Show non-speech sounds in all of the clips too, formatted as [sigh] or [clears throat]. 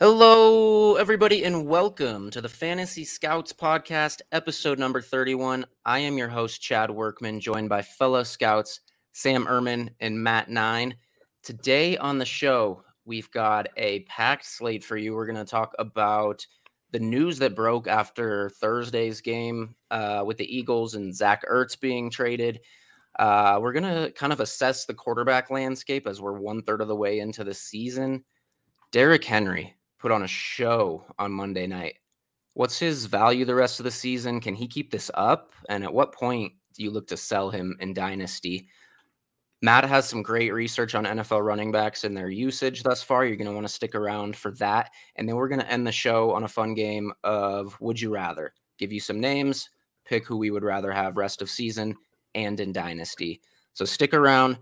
Hello, everybody, and welcome to the Fantasy Scouts Podcast, episode number 31. I am your host, Chad Workman, joined by fellow scouts Sam Ehrman and Matt Nine. Today on the show, we've got a packed slate for you. We're going to talk about the news that broke after Thursday's game uh, with the Eagles and Zach Ertz being traded. Uh, we're going to kind of assess the quarterback landscape as we're one third of the way into the season. Derrick Henry put on a show on Monday night. What's his value the rest of the season? Can he keep this up? And at what point do you look to sell him in Dynasty? Matt has some great research on NFL running backs and their usage thus far. You're going to want to stick around for that. And then we're going to end the show on a fun game of Would You Rather? Give you some names, pick who we would rather have rest of season and in Dynasty. So stick around,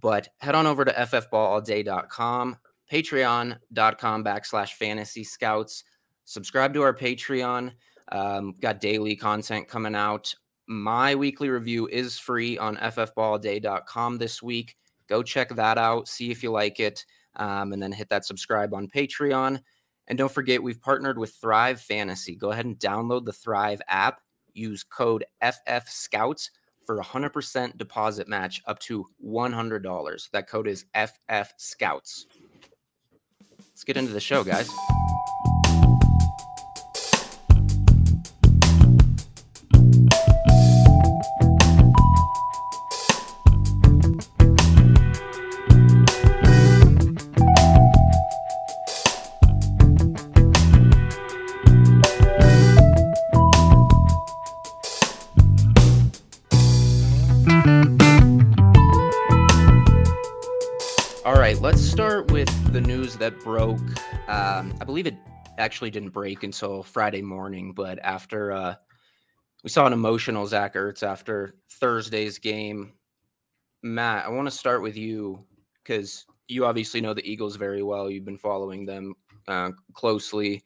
but head on over to ffballalday.com patreon.com backslash fantasy scouts. Subscribe to our Patreon. Um, got daily content coming out. My weekly review is free on ffballalday.com this week. Go check that out, see if you like it, um, and then hit that subscribe on Patreon. And don't forget, we've partnered with Thrive Fantasy. Go ahead and download the Thrive app. Use code FF Scouts for a 100% deposit match up to $100. That code is FF Scouts. Let's get into the show, guys. That broke. Um, I believe it actually didn't break until Friday morning, but after uh, we saw an emotional Zach Ertz after Thursday's game. Matt, I want to start with you because you obviously know the Eagles very well. You've been following them uh, closely,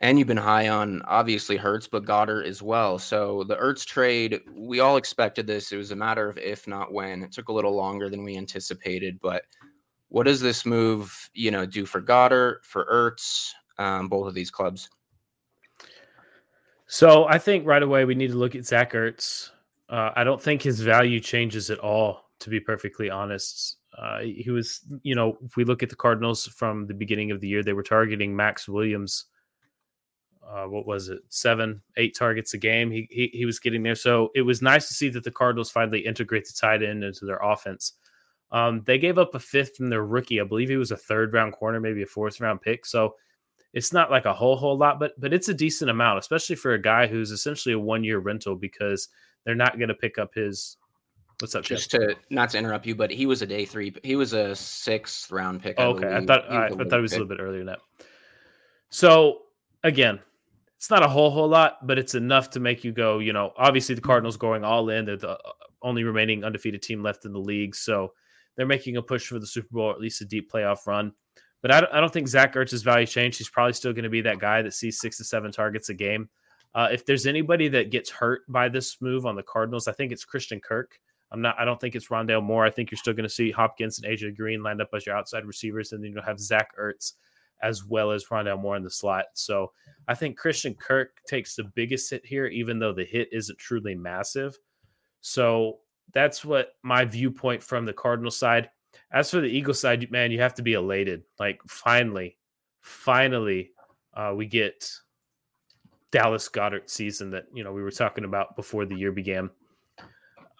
and you've been high on obviously Hurts, but Goedert as well. So the Ertz trade, we all expected this. It was a matter of if, not when. It took a little longer than we anticipated, but what does this move, you know, do for Goedert, for Ertz, um, both of these clubs? So I think right away we need to look at Zach Ertz. Uh, I don't think his value changes at all, to be perfectly honest. Uh, he was, you know, if we look at the Cardinals from the beginning of the year, they were targeting Maxx Williams. Uh, what was it, seven, eight targets a game? He, he he was getting there, so it was nice to see that the Cardinals finally integrate the tight end into their offense. Um, they gave up a fifth from their rookie. I believe he was a third round corner, maybe a fourth round pick. So it's not like a whole whole lot, but but it's a decent amount, especially for a guy who's essentially a one year rental because they're not going to pick up his. What's up? Just Jeff? to not to interrupt you, but he was a day three. He was a sixth round pick. I okay. I thought I, I thought it was pick. a little bit earlier than that. So again, it's not a whole whole lot, but it's enough to make you go. You know, obviously the Cardinals going all in. They're the uh, only remaining undefeated team left in the league, so they're making a push for the Super Bowl, or at least a deep playoff run. But I don't, I don't think Zach Ertz's value changed. He's probably still going to be that guy that sees six to seven targets a game. Uh, if there's anybody that gets hurt by this move on the Cardinals, I think it's Christian Kirk. I'm not. I don't think it's Rondale Moore. I think you're still going to see Hopkins and AJ Green lined up as your outside receivers, and then you'll have Zach Ertz as well as Rondale Moore in the slot. So I think Christian Kirk takes the biggest hit here, even though the hit isn't truly massive. So that's what my viewpoint from the Cardinal side. As for the Eagle side, man, you have to be elated. Like finally, finally, uh, we get Dallas Goedert season that you know we were talking about before the year began.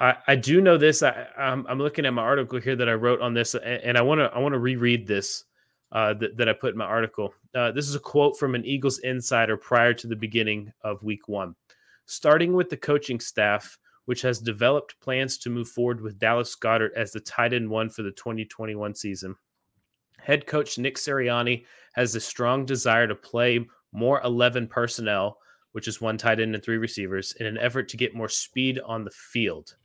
I, I do know this. I, I'm, I'm looking at my article here that I wrote on this, and, and I want to I want to reread this uh, that, that I put in my article. Uh, this is a quote from an Eagles insider prior to the beginning of Week One. Starting with the coaching staff, which has developed plans to move forward with Dallas Goedert as the tight end one for the 2021 season. Head coach Nick Sirianni has a strong desire to play more 11 personnel, which is one tight end and three receivers, in an effort to get more speed on the field.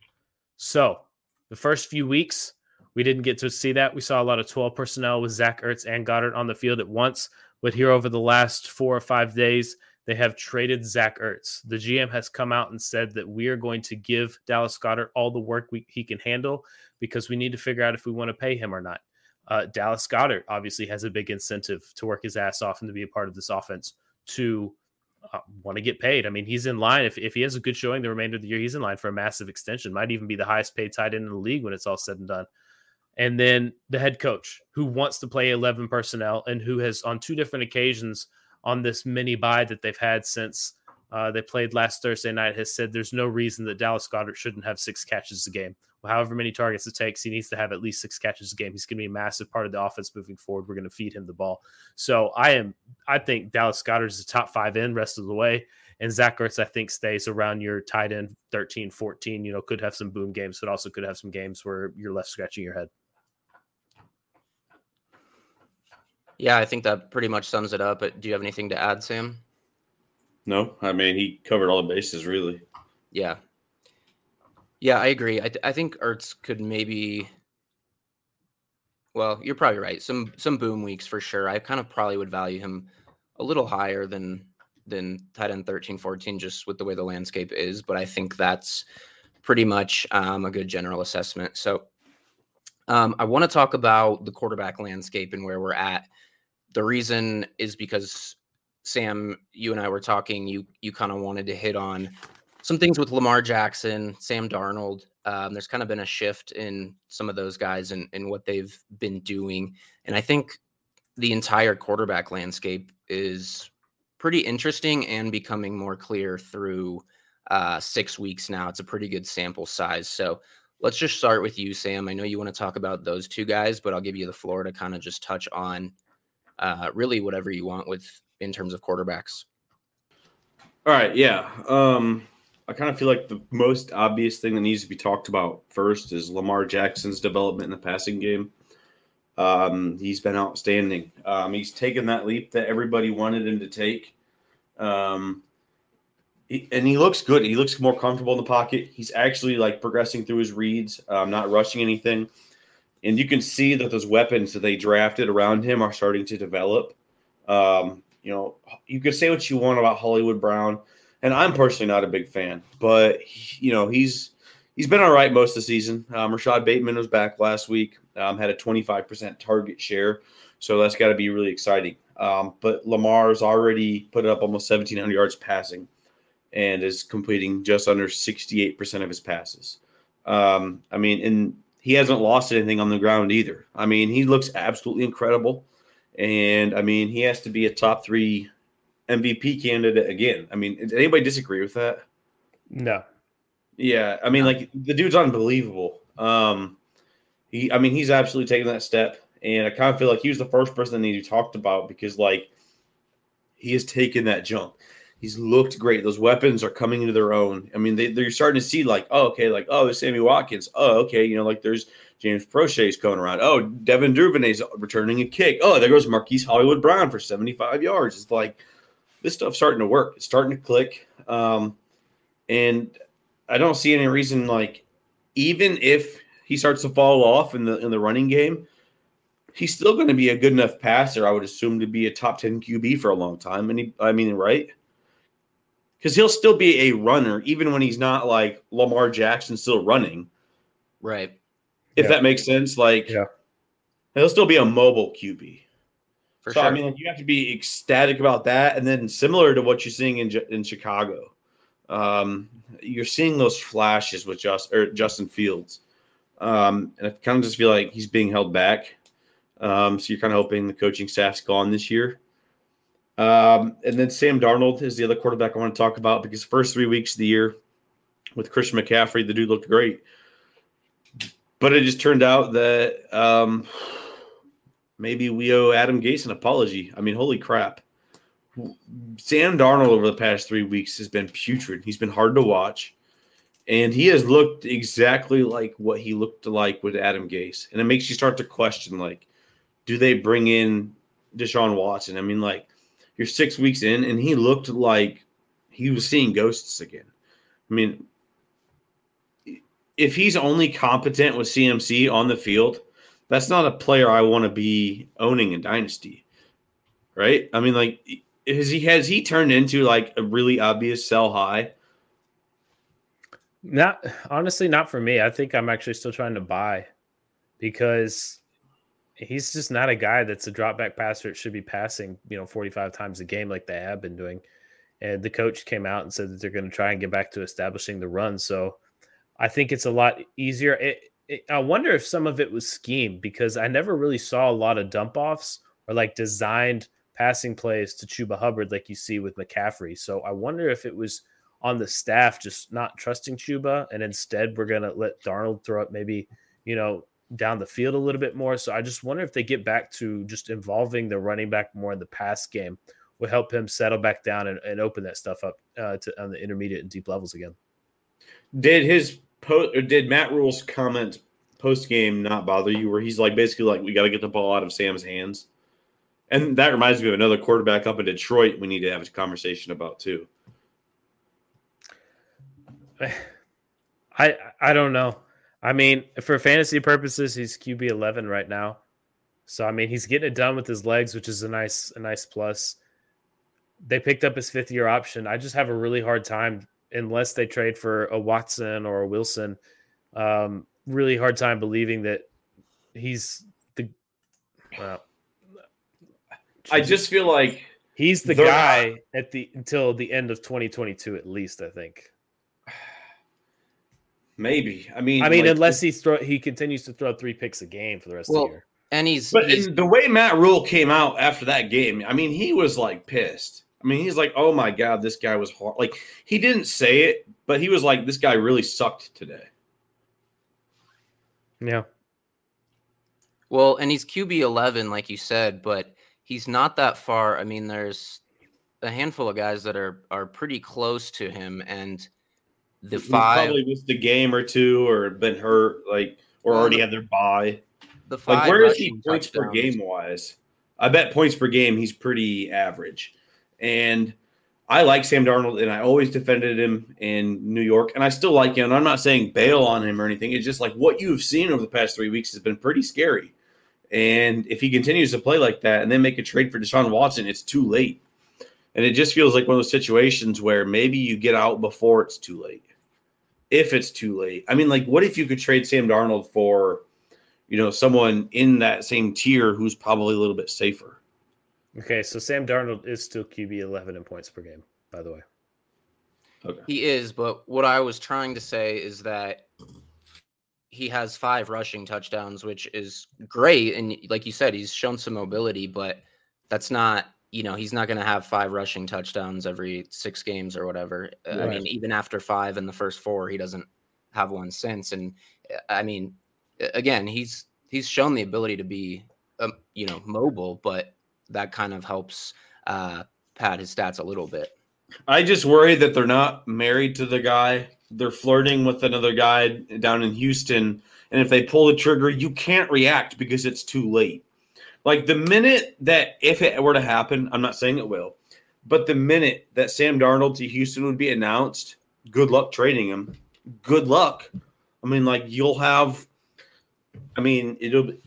So, the first few weeks, we didn't get to see that. We saw a lot of 12 personnel with Zach Ertz and Goedert on the field at once. But here over the last four or five days, they have traded Zach Ertz. The GM has come out and said that we are going to give Dallas Goedert all the work we, he can handle because we need to figure out if we want to pay him or not. Uh, Dallas Goedert obviously has a big incentive to work his ass off and to be a part of this offense to uh, want to get paid. I mean, he's in line. If, if he has a good showing the remainder of the year, he's in line for a massive extension. Might even be the highest paid tight end in the league when it's all said and done. And then the head coach who wants to play 11 personnel and who has on two different occasions on this mini bye that they've had since uh, they played last Thursday night has said there's no reason that Dallas Goedert shouldn't have six catches a game. Well, However many targets it takes, he needs to have at least six catches a game. He's going to be a massive part of the offense moving forward. We're going to feed him the ball. So I am, I think Dallas Goedert is the top five in rest of the way. And Zach Ertz, I think, stays around your tight end 13, 14. You know, could have some boom games, but also could have some games where you're left scratching your head. Yeah, I think that pretty much sums it up. But do you have anything to add, Sam? No, I mean he covered all the bases really. Yeah, yeah, I agree. I, th- I think Ertz could maybe. Well, you're probably right. Some some boom weeks for sure. I kind of probably would value him a little higher than than tight end 13, 14, just with the way the landscape is. But I think that's pretty much um, a good general assessment. So um, I want to talk about the quarterback landscape and where we're at. The reason is because Sam, you and I were talking. You you kind of wanted to hit on some things with Lamar Jackson, Sam Darnold. Um, there's kind of been a shift in some of those guys and, and what they've been doing, and I think the entire quarterback landscape is pretty interesting and becoming more clear through uh, six weeks now. It's a pretty good sample size. So let's just start with you, Sam. I know you want to talk about those two guys, but I'll give you the floor to kind of just touch on uh, really whatever you want with in terms of quarterbacks. All right, yeah. Um, I kind of feel like the most obvious thing that needs to be talked about first is Lamar Jackson's development in the passing game. Um, he's been outstanding. Um, he's taken that leap that everybody wanted him to take. Um, he, and he looks good. He looks more comfortable in the pocket. He's actually like progressing through his reads, um, not rushing anything. And you can see that those weapons that they drafted around him are starting to develop. Um, you know, you can say what you want about Hollywood Brown, and I'm personally not a big fan, but you know, he's he's been all right most of the season. Um, Rashod Bateman was back last week, um, had a 25% target share, so that's got to be really exciting. Um, but Lamar's already put up almost 1,700 yards passing, and is completing just under 68% of his passes. Um, I mean, and he hasn't lost anything on the ground either. I mean, he looks absolutely incredible. And I mean, he has to be a top three MVP candidate again. I mean, did anybody disagree with that? No. Yeah, I mean, like the dude's unbelievable. Um, he, I mean, he's absolutely taken that step, and I kind of feel like he was the first person that needed talked about because, like, he has taken that jump. He's looked great. Those weapons are coming into their own. I mean, they, they're starting to see like, oh, okay, like, oh, there's Sammy Watkins. Oh, okay, you know, like there's James Proche's going around. Oh, Devin Duvernay's returning a kick. Oh, there goes Marquise Hollywood Brown for 75 yards. It's like this stuff's starting to work. It's starting to click. Um, and I don't see any reason like even if he starts to fall off in the in the running game, he's still going to be a good enough passer, I would assume, to be a top 10 QB for a long time. And he, I mean, right? Because he'll still be a runner, even when he's not like Lamar Jackson still running. Right. If yeah. that makes sense. Like, yeah. he'll still be a mobile QB. For so, sure. I mean, you have to be ecstatic about that. And then similar to what you're seeing in, in Chicago, um, you're seeing those flashes with just, or Justin Fields. Um, and I kind of just feel like he's being held back. Um, so you're kind of hoping the coaching staff's gone this year. Um, and then Sam Darnold is the other quarterback I want to talk about because first three weeks of the year with Christian McCaffrey, the dude looked great. But it just turned out that um, maybe we owe Adam Gase an apology. I mean, holy crap. Sam Darnold over the past three weeks has been putrid. He's been hard to watch. And he has looked exactly like what he looked like with Adam Gase. And it makes you start to question, like, do they bring in Deshaun Watson? I mean, like, you're six weeks in, and he looked like he was seeing ghosts again. I mean, if he's only competent with CMC on the field, that's not a player I want to be owning in Dynasty. Right? I mean, like, has he has he turned into like a really obvious sell high? Not honestly, not for me. I think I'm actually still trying to buy because he's just not a guy that's a drop back passer. It should be passing, you know, 45 times a game like they have been doing. And the coach came out and said that they're going to try and get back to establishing the run. So I think it's a lot easier. It, it, I wonder if some of it was scheme because I never really saw a lot of dump offs or like designed passing plays to Chuba Hubbard like you see with McCaffrey. So I wonder if it was on the staff just not trusting Chuba and instead we're going to let Darnold throw up maybe, you know, down the field a little bit more. So I just wonder if they get back to just involving the running back more in the pass game will help him settle back down and, and open that stuff up uh, to on the intermediate and deep levels again. Did his post or did Matt Rhule's comment post game not bother you? Where he's like basically like we got to get the ball out of Sam's hands, and that reminds me of another quarterback up in Detroit we need to have a conversation about too. [sighs] I I don't know. I mean, for fantasy purposes, he's QB eleven right now. So I mean, he's getting it done with his legs, which is a nice a nice plus. They picked up his fifth year option. I just have a really hard time unless they trade for a Watson or a Wilson. Um, really hard time believing that he's the. Well, I just feel like he's the guy at the until the end of 2022 at least. I think. Maybe. I mean, I mean, like, unless he's throw he continues to throw three picks a game for the rest well, of the year. And he's but he's, the way Matt Rhule came out after that game, I mean, he was like pissed. I mean, he's like, "Oh my god, this guy was hard." Like he didn't say it, but he was like, "This guy really sucked today." Yeah. Well, and he's QB eleven, like you said, but he's not that far. I mean, there's a handful of guys that are are pretty close to him, and the five probably missed a game or two, or been hurt, like or already had their bye. The five like where is he points touchdowns. per game wise? I bet points per game he's pretty average, and I like Sam Darnold, and I always defended him in New York, and I still like him. I'm not saying bail on him or anything. It's just like what you've seen over the past three weeks has been pretty scary. And if he continues to play like that and then make a trade for Deshaun Watson, it's too late. And it just feels like one of those situations where maybe you get out before it's too late if it's too late. I mean, like, what if you could trade Sam Darnold for, you know, someone in that same tier who's probably a little bit safer? Okay, so Sam Darnold is still QB 11 in points per game, by the way. Okay. He is, but what I was trying to say is that he has five rushing touchdowns, which is great. And like you said, he's shown some mobility, but that's not you know, he's not going to have five rushing touchdowns every six games or whatever. Right. I mean, even after five in the first four, he doesn't have one since. And I mean, again, he's he's shown the ability to be, um, you know, mobile, but that kind of helps uh, pad his stats a little bit. I just worry that they're not married to the guy. They're flirting with another guy down in Houston. And if they pull the trigger, you can't react because it's too late. Like the minute that if it were to happen, I'm not saying it will, but the minute that Sam Darnold to Houston would be announced, good luck trading him. Good luck. I mean, like you'll have. I mean, it'll. Be,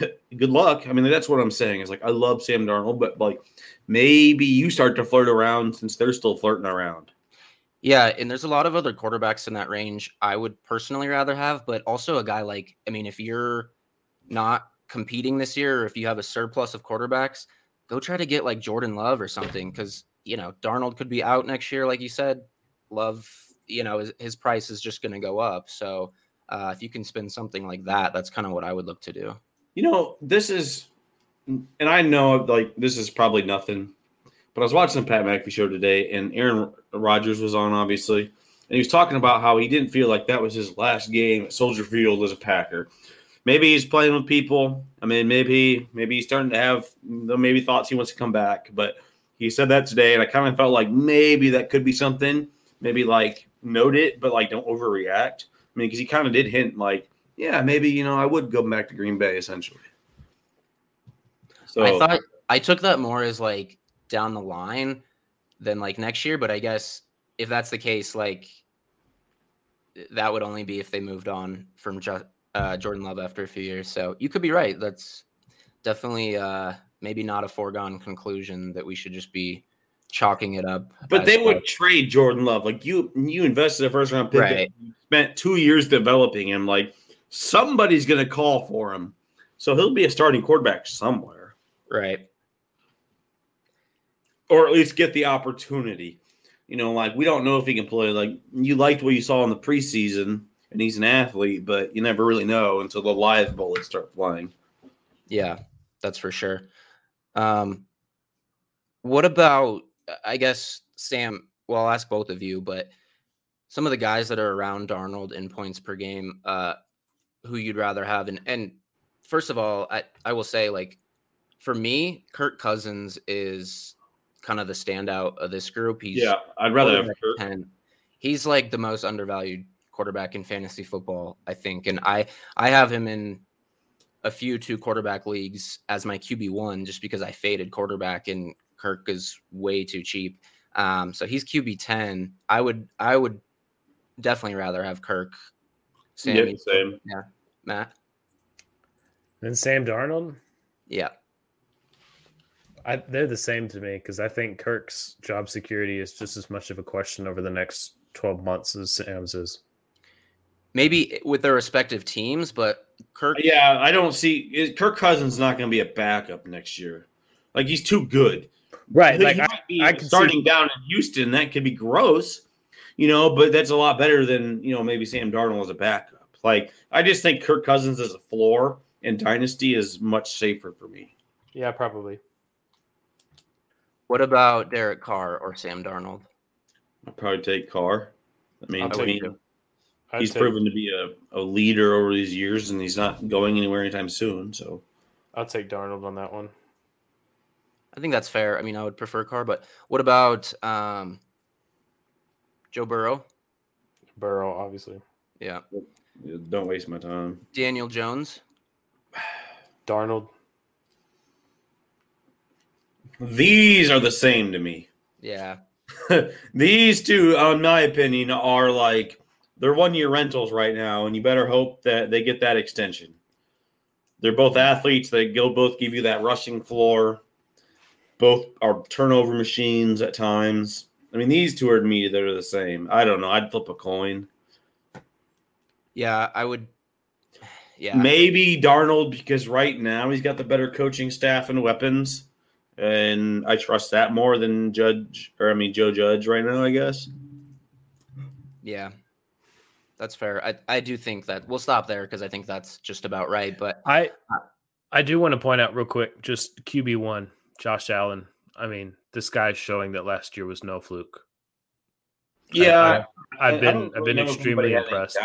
[laughs] good luck. I mean, that's what I'm saying. Is like I love Sam Darnold, but like maybe you start to flirt around since they're still flirting around. Yeah, and there's a lot of other quarterbacks in that range I would personally rather have, but also a guy like I mean, if you're not competing this year, or if you have a surplus of quarterbacks, go try to get like Jordan Love or something because you know Darnold could be out next year, like you said. Love, you know, his, his price is just going to go up. So uh, if you can spend something like that, that's kind of what I would look to do. You know, this is, and I know like this is probably nothing, but I was watching the Pat McAfee show today, and Aaron Rodgers was on, obviously, and he was talking about how he didn't feel like that was his last game at Soldier Field as a Packer maybe he's playing with people. I mean, maybe maybe he's starting to have maybe thoughts he wants to come back. But he said that today, and I kind of felt like maybe that could be something. Maybe like note it, but like don't overreact. I mean, because he kind of did hint like, yeah, maybe you know I would go back to Green Bay essentially. So I thought I took that more as like down the line than like next year, but I guess if that's the case, like that would only be if they moved on from just uh, Jordan Love after a few years. So you could be right. That's definitely uh, maybe not a foregone conclusion that we should just be chalking it up. But they would trade Jordan Love. Like you, you invested a first round pick, right. spent two years developing him. Like somebody's going to call for him. So he'll be a starting quarterback somewhere. Right. Or at least get the opportunity. You know, like we don't know if he can play. Like you liked what you saw in the preseason, and he's an athlete, but you never really know until the live bullets start flying. Yeah, that's for sure. Um, what about, I guess, Sam? Well, I'll ask both of you, but some of the guys that are around Darnold in points per game, uh, who you'd rather have, and and first of all, I I will say like, for me, Kirk Cousins is kind of the standout of this group. He's yeah, I'd rather have Kirk. 10. He's like the most undervalued quarterback in fantasy football, I think, and I I have him in a few two quarterback leagues as my QB one just because I faded quarterback and Kirk is way too cheap. Um, so he's QB ten. I would I would definitely rather have Kirk. Sammy, yeah, same. Yeah, Matt. And Sam Darnold. Yeah. I, they're the same to me because I think Kirk's job security is just as much of a question over the next 12 months as Sam's is. Maybe with their respective teams, but Kirk. Yeah, I don't see Kirk Cousins not going to be a backup next year. Like he's too good. Right. He like I, I starting see... down in Houston, that could be gross, you know, but that's a lot better than, you know, maybe Sam Darnold as a backup. Like I just think Kirk Cousins as a floor and dynasty is much safer for me. Yeah, probably. What about Derek Carr or Sam Darnold? I'd probably take Carr. I mean, to me, he's take, proven to be a, a leader over these years, and he's not going anywhere anytime soon. So, I'll take Darnold on that one. I think that's fair. I mean, I would prefer Carr, but what about um, Joe Burrow? Burrow, obviously. Yeah. Don't waste my time. Daniel Jones. Darnold. These are the same to me. Yeah. [laughs] These two, in my opinion, are like they're one year rentals right now, and you better hope that they get that extension. They're both athletes. They go both give you that rushing floor. Both are turnover machines at times. I mean, these two are to me that are the same. I don't know. I'd flip a coin. Yeah, I would. Yeah, maybe Darnold because right now he's got the better coaching staff and weapons and I trust that more than Judge or I mean Joe Judge right now. I guess. Yeah, that's fair. I I do think that we'll stop there because I think that's just about right. But I I do want to point out real quick, just QB one, Josh Allen. I mean, this guy's showing that last year was no fluke. Yeah, I, have been I've been extremely impressed.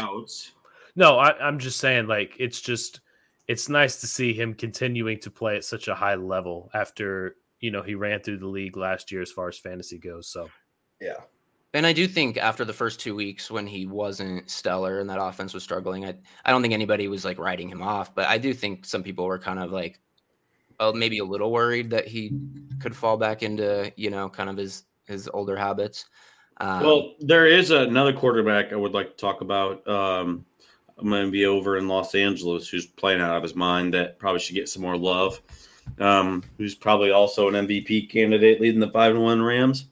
No, I, I'm just saying, like it's just it's nice to see him continuing to play at such a high level after you know he ran through the league last year as far as fantasy goes. So yeah. And I do think after the first two weeks when he wasn't stellar and that offense was struggling, I I don't think anybody was like writing him off, but I do think some people were kind of like uh, maybe a little worried that he could fall back into you know kind of his his older habits. Um, well, there is another quarterback I would like to talk about. Um, I'm going to be over in Los Angeles who's playing out of his mind that probably should get some more love um, who's probably also an MVP candidate leading the five and one Rams.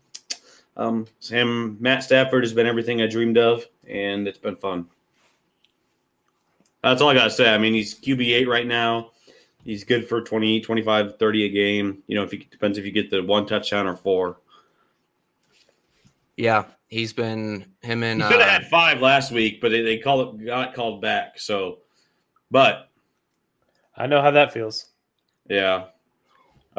Um, Sam Matt Stafford has been everything I dreamed of, and it's been fun. That's all I got to say. I mean, he's QB8 right now. He's good for 20, 25, 30 a game. You know, if it depends if you get the one touchdown or four. Yeah, he's been him and he could have uh, had five last week, but they, they call it got called back. So, but I know how that feels. Yeah.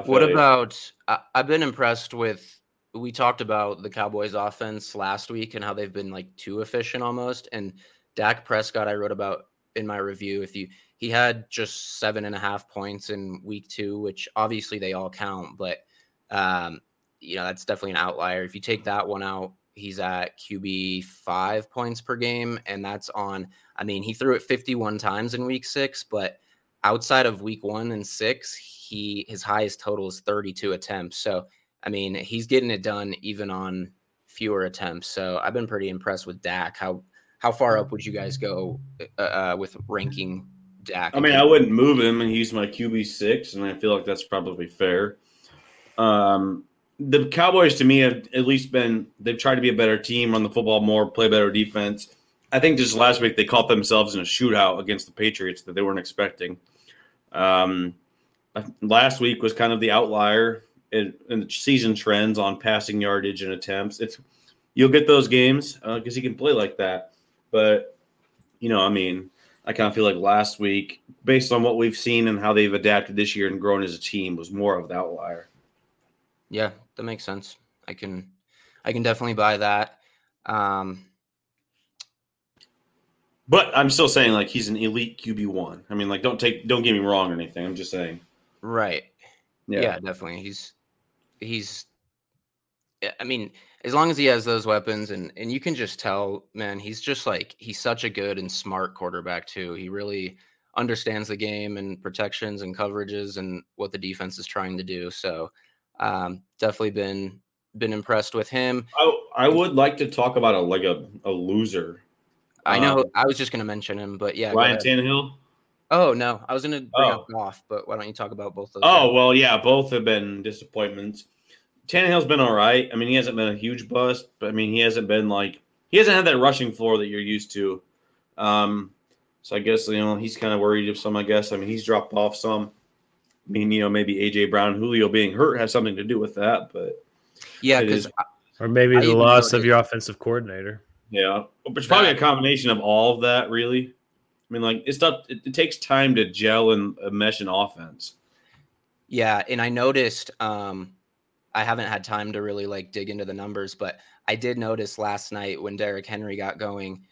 What about? I, I've been impressed with. We talked about the Cowboys' offense last week and how they've been like too efficient almost. And Dak Prescott, I wrote about in my review. If you, he had just seven and a half points in week two, which obviously they all count, but um, you know that's definitely an outlier. If you take that one out, he's at QB five points per game, and that's on. I mean, he threw it 51 times in week six, but outside of week one and six, he his highest total is 32 attempts. So I mean, he's getting it done even on fewer attempts. So I've been pretty impressed with Dak. How how far up would you guys go uh, uh, with ranking Dak? I mean, I wouldn't move him, and he's my QB six, and I feel like that's probably fair. Um, the Cowboys, to me, have at least been they've tried to be a better team, run the football more, play better defense. I think just last week they caught themselves in a shootout against the Patriots that they weren't expecting. Um, last week was kind of the outlier in, in season trends on passing yardage and attempts. It's you'll get those games because uh, he can play like that. But you know, I mean, I kind of feel like last week, based on what we've seen and how they've adapted this year and grown as a team, was more of the outlier. Yeah, that makes sense. I can, I can definitely buy that. Um, but I'm still saying like he's an elite QB one. I mean, like don't take, don't get me wrong or anything. I'm just saying. Right. Yeah. yeah, definitely. He's he's I mean, as long as he has those weapons and and you can just tell, man, he's just like he's such a good and smart quarterback too. He really understands the game and protections and coverages and what the defense is trying to do. So um, definitely been been impressed with him. I, I would like to talk about a like a, a loser. I know um, I was just gonna mention him, but yeah. Ryan Tannehill. Oh no, I was going to bring oh. up Goff, but why don't you talk about both of those? Oh guys? well, yeah, both have been disappointments. Tannehill's been all right. I mean, he hasn't been a huge bust, but I mean, he hasn't been like he hasn't had that rushing floor that you're used to. Um, so I guess you know he's kind of worried of some. I guess I mean he's dropped off some. I mean, you know, maybe AJ Brown, Julio being hurt has something to do with that, but yeah, because or maybe I the loss of your offensive coordinator. Yeah, it's probably a combination of all of that, really. I mean, like it's not. It, it takes time to gel and mesh an offense. Yeah, and I noticed. um I haven't had time to really like dig into the numbers, but I did notice last night when Derrick Henry got going,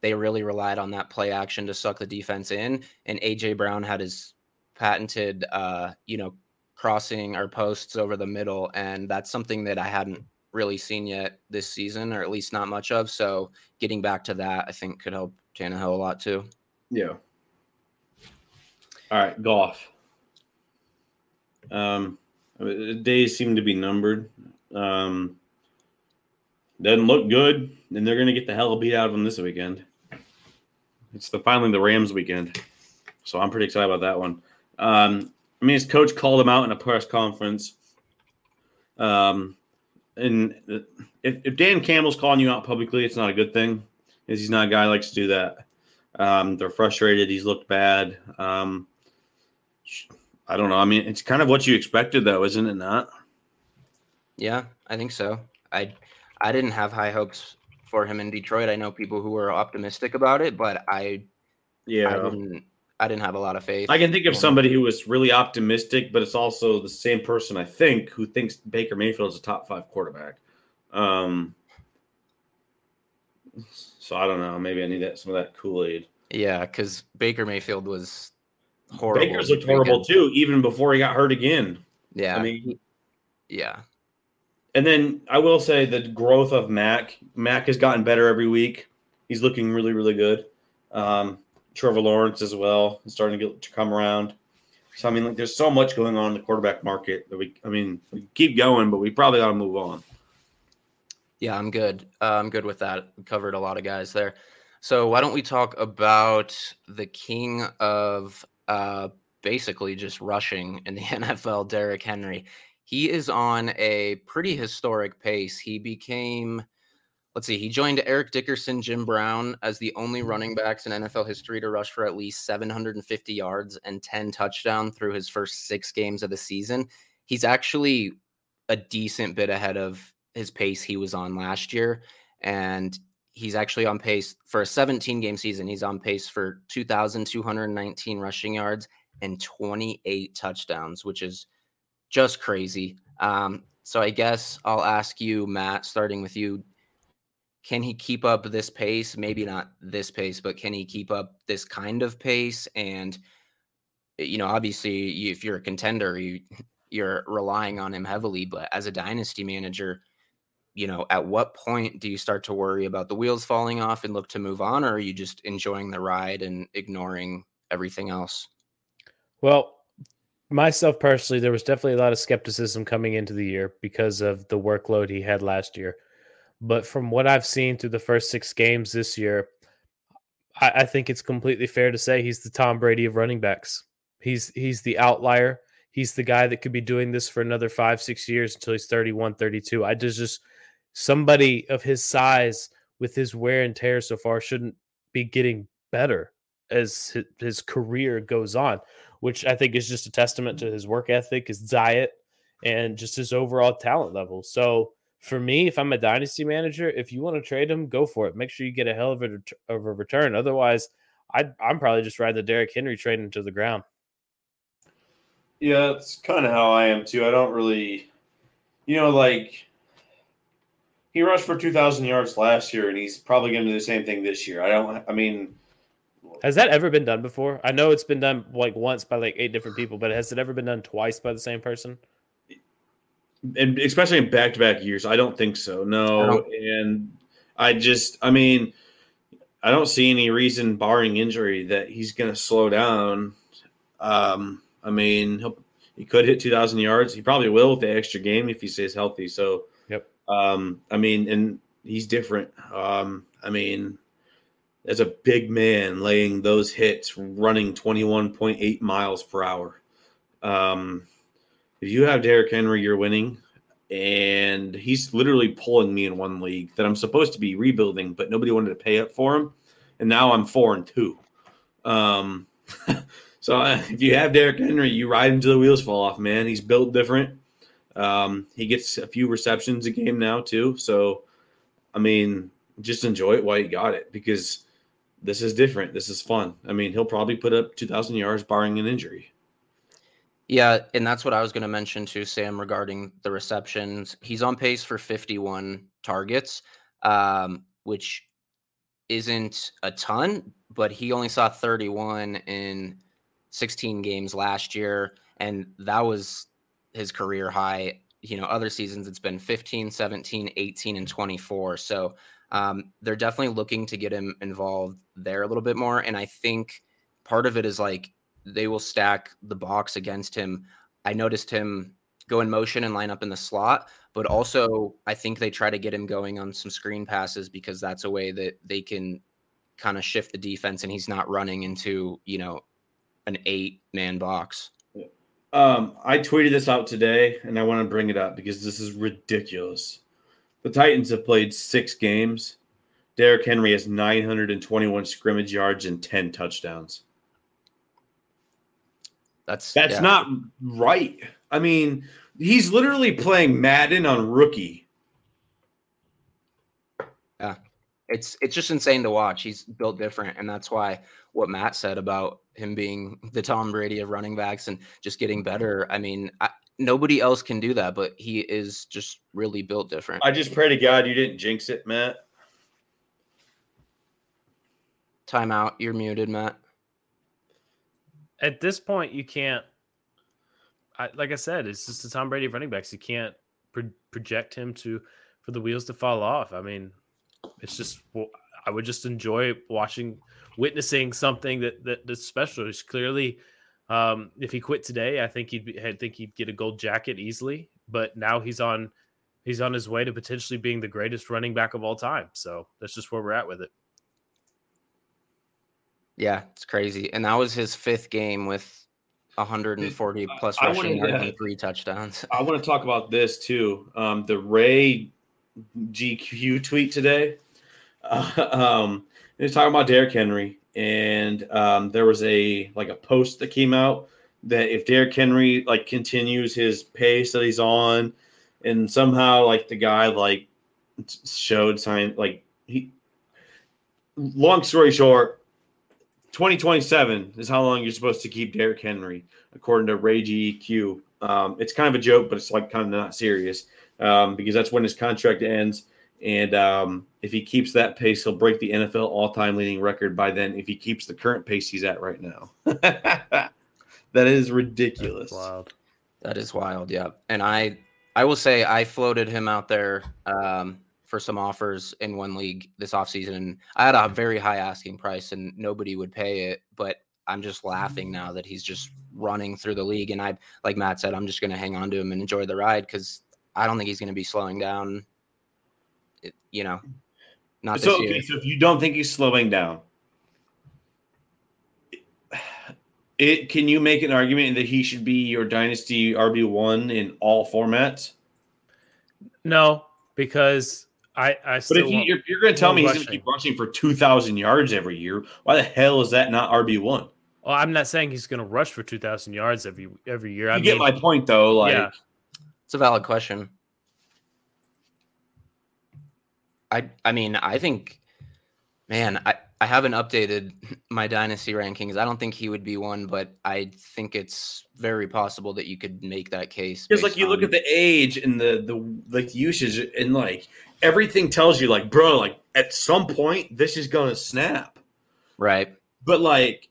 they really relied on that play action to suck the defense in, and AJ Brown had his patented, uh, you know, crossing our posts over the middle, and that's something that I hadn't really seen yet this season, or at least not much of. So getting back to that, I think could help Tannehill a lot too. Yeah. All right, Goff. Um, days seem to be numbered. Um, doesn't look good, and they're going to get the hell beat out of them this weekend. It's the finally the Rams weekend, so I'm pretty excited about that one. Um, I mean, his coach called him out in a press conference. Um, and if, if Dan Campbell's calling you out publicly, it's not a good thing, because he's not a guy who likes to do that. Um, they're frustrated. He's looked bad. Um, I don't know. I mean, it's kind of what you expected, though, isn't it? Not. Yeah, I think so. I I didn't have high hopes for him in Detroit. I know people who were optimistic about it, but I yeah I didn't I didn't have a lot of faith. I can think of somebody who was really optimistic, but it's also the same person I think who thinks Baker Mayfield is a top five quarterback. Um, so I don't know. Maybe I need that some of that Kool Aid. Yeah, because Baker Mayfield was horrible. Baker's looked horrible too, even before he got hurt again. Yeah, I mean, yeah. And then I will say the growth of Mac. Mac has gotten better every week. He's looking really, really good. Um, Trevor Lawrence as well is starting to get to come around. So I mean, like, there's so much going on in the quarterback market that we. I mean, we keep going, but we probably got to move on. Yeah, I'm good. Uh, I'm good with that. We covered a lot of guys there. So why don't we talk about the king of uh, basically just rushing in the [laughs] NFL, Derrick Henry? He is on a pretty historic pace. He became, let's see, he joined Eric Dickerson, Jim Brown as the only running backs in NFL history to rush for at least 750 yards and 10 touchdowns through his first six games of the season. He's actually a decent bit ahead of his pace he was on last year. And he's actually on pace for a 17 game season. He's on pace for 2,219 rushing yards and 28 touchdowns, which is just crazy. Um, so I guess I'll ask you, Matt, starting with you. Can he keep up this pace? Maybe not this pace, but can he keep up this kind of pace? And you know, obviously, if you're a contender, you you're relying on him heavily. But as a dynasty manager, you know, at what point do you start to worry about the wheels falling off and look to move on, or are you just enjoying the ride and ignoring everything else? Well, myself personally, there was definitely a lot of skepticism coming into the year because of the workload he had last year. But from what I've seen through the first six games this year, I, I think it's completely fair to say he's the Tom Brady of running backs. He's he's the outlier. He's the guy that could be doing this for another five, six years until he's 31, 32. I just just somebody of his size with his wear and tear so far shouldn't be getting better as his, career goes on. which I think is just a testament to his work ethic, his diet, and just his overall talent level. So for me, if I'm a dynasty manager, if you want to trade him, go for it. Make sure you get a hell of a, of a return. Otherwise, i am probably just riding the Derrick Henry train into the ground. Yeah, it's kind of how I am too. I don't really, you know, like he rushed for 2,000 yards last year, and he's probably going to do the same thing this year. I don't, I mean, has that ever been done before? I know it's been done like once by like eight different people, but has it ever been done twice by the same person? And especially in back to back years, I don't think so. No, and I just, I mean, I don't see any reason, barring injury, that he's going to slow down. Um, I mean, he could hit 2,000 yards. He probably will with the extra game if he stays healthy. So, yep. Um, I mean, and he's different. Um, I mean, as a big man laying those hits, running 21.8 miles per hour. Um, if you have Derrick Henry, you're winning. And he's literally pulling me in one league that I'm supposed to be rebuilding, but nobody wanted to pay up for him. And now I'm four and two. Um, [laughs] so uh, if you have Derrick Henry, you ride him till the wheels fall off, man. He's built different. Um, he gets a few receptions a game now, too. So, I mean, just enjoy it while you got it because this is different. This is fun. I mean, he'll probably put up 2,000 yards barring an injury. Yeah, and that's what I was going to mention to Sam, regarding the receptions. He's on pace for 51 targets, um, which isn't a ton, but he only saw 31 in 16 games last year, and that was his career high. You know, other seasons it's been 15, 17, 18, and 24. So um, they're definitely looking to get him involved there a little bit more. And I think part of it is like they will stack the box against him. I noticed him go in motion and line up in the slot, but also I think they try to get him going on some screen passes because that's a way that they can kind of shift the defense and he's not running into, you know, an eight man box. Um, I tweeted this out today and I want to bring it up because this is ridiculous. The Titans have played six games. Derrick Henry has 921 scrimmage yards and 10 touchdowns. That's that's yeah. not right. I mean, he's literally playing Madden on rookie. Yeah. It's it's just insane to watch. He's built different and that's why what Matt said about him being [laughs] the Tom Brady of running backs and just getting mm-hmm. better. I mean, I, nobody else can do that, but he is just really built different. I just pray to God you didn't jinx it, Matt. Timeout. You're muted, Matt. At this point, you can't. I, like I said, it's just the Tom Brady of running backs. You can't pro- project him to for the wheels to fall off. I mean, it's just I would just enjoy watching, witnessing something that that that's special. It's clearly um, if he quit today, I think he'd be, I think he'd get a gold jacket easily. But now he's on he's on his way to potentially being the greatest running back of all time. So that's just where we're at with it. Yeah, it's crazy. And that was his fifth game with 140 plus rushing yards and three touchdowns. I want to talk about this too. Um, the Ray GQ tweet today. Uh, [laughs] um, he was talking about Derrick Henry and um, there was a like a post that came out that if Derrick Henry like continues his pace that he's on, and somehow like the guy like showed sign like he. Long story short, 2027 is how long you're supposed to keep Derrick Henry, according to Ray GQ. Um, it's kind of a joke, but it's like kind of not serious um, because that's when his contract ends. And um, if he keeps that pace, he'll break the NFL all-time leading record by then. If he keeps the current pace he's at right now, [laughs] that is ridiculous. That's wild. That is wild. Yeah, and I, I will say, I floated him out there um, for some offers in one league this offseason, and I had a very high asking price, and nobody would pay it. But I'm just laughing now that he's just running through the league, and I, like Matt said, I'm just going to hang on to him and enjoy the ride because I don't think he's going to be slowing down you know, not so, okay, so if you don't think he's slowing down, it can you make an argument that he should be your dynasty RB one in all formats? No, because I, I but if you, are you're going to tell me he's going to keep rushing for two thousand yards every year, why the hell is that not RB one? Well, I'm not saying he's going to rush for 2,000 yards every every year. You I get mean, my point, though. Like, Yeah. It's a valid question. I I mean, I think man, I, I haven't updated [laughs] my dynasty rankings. I don't think he would be one, but I think it's very possible that you could make that case. because like you look at the age and the the like usage and like everything tells you like, bro, like at some point this is gonna snap. right. But like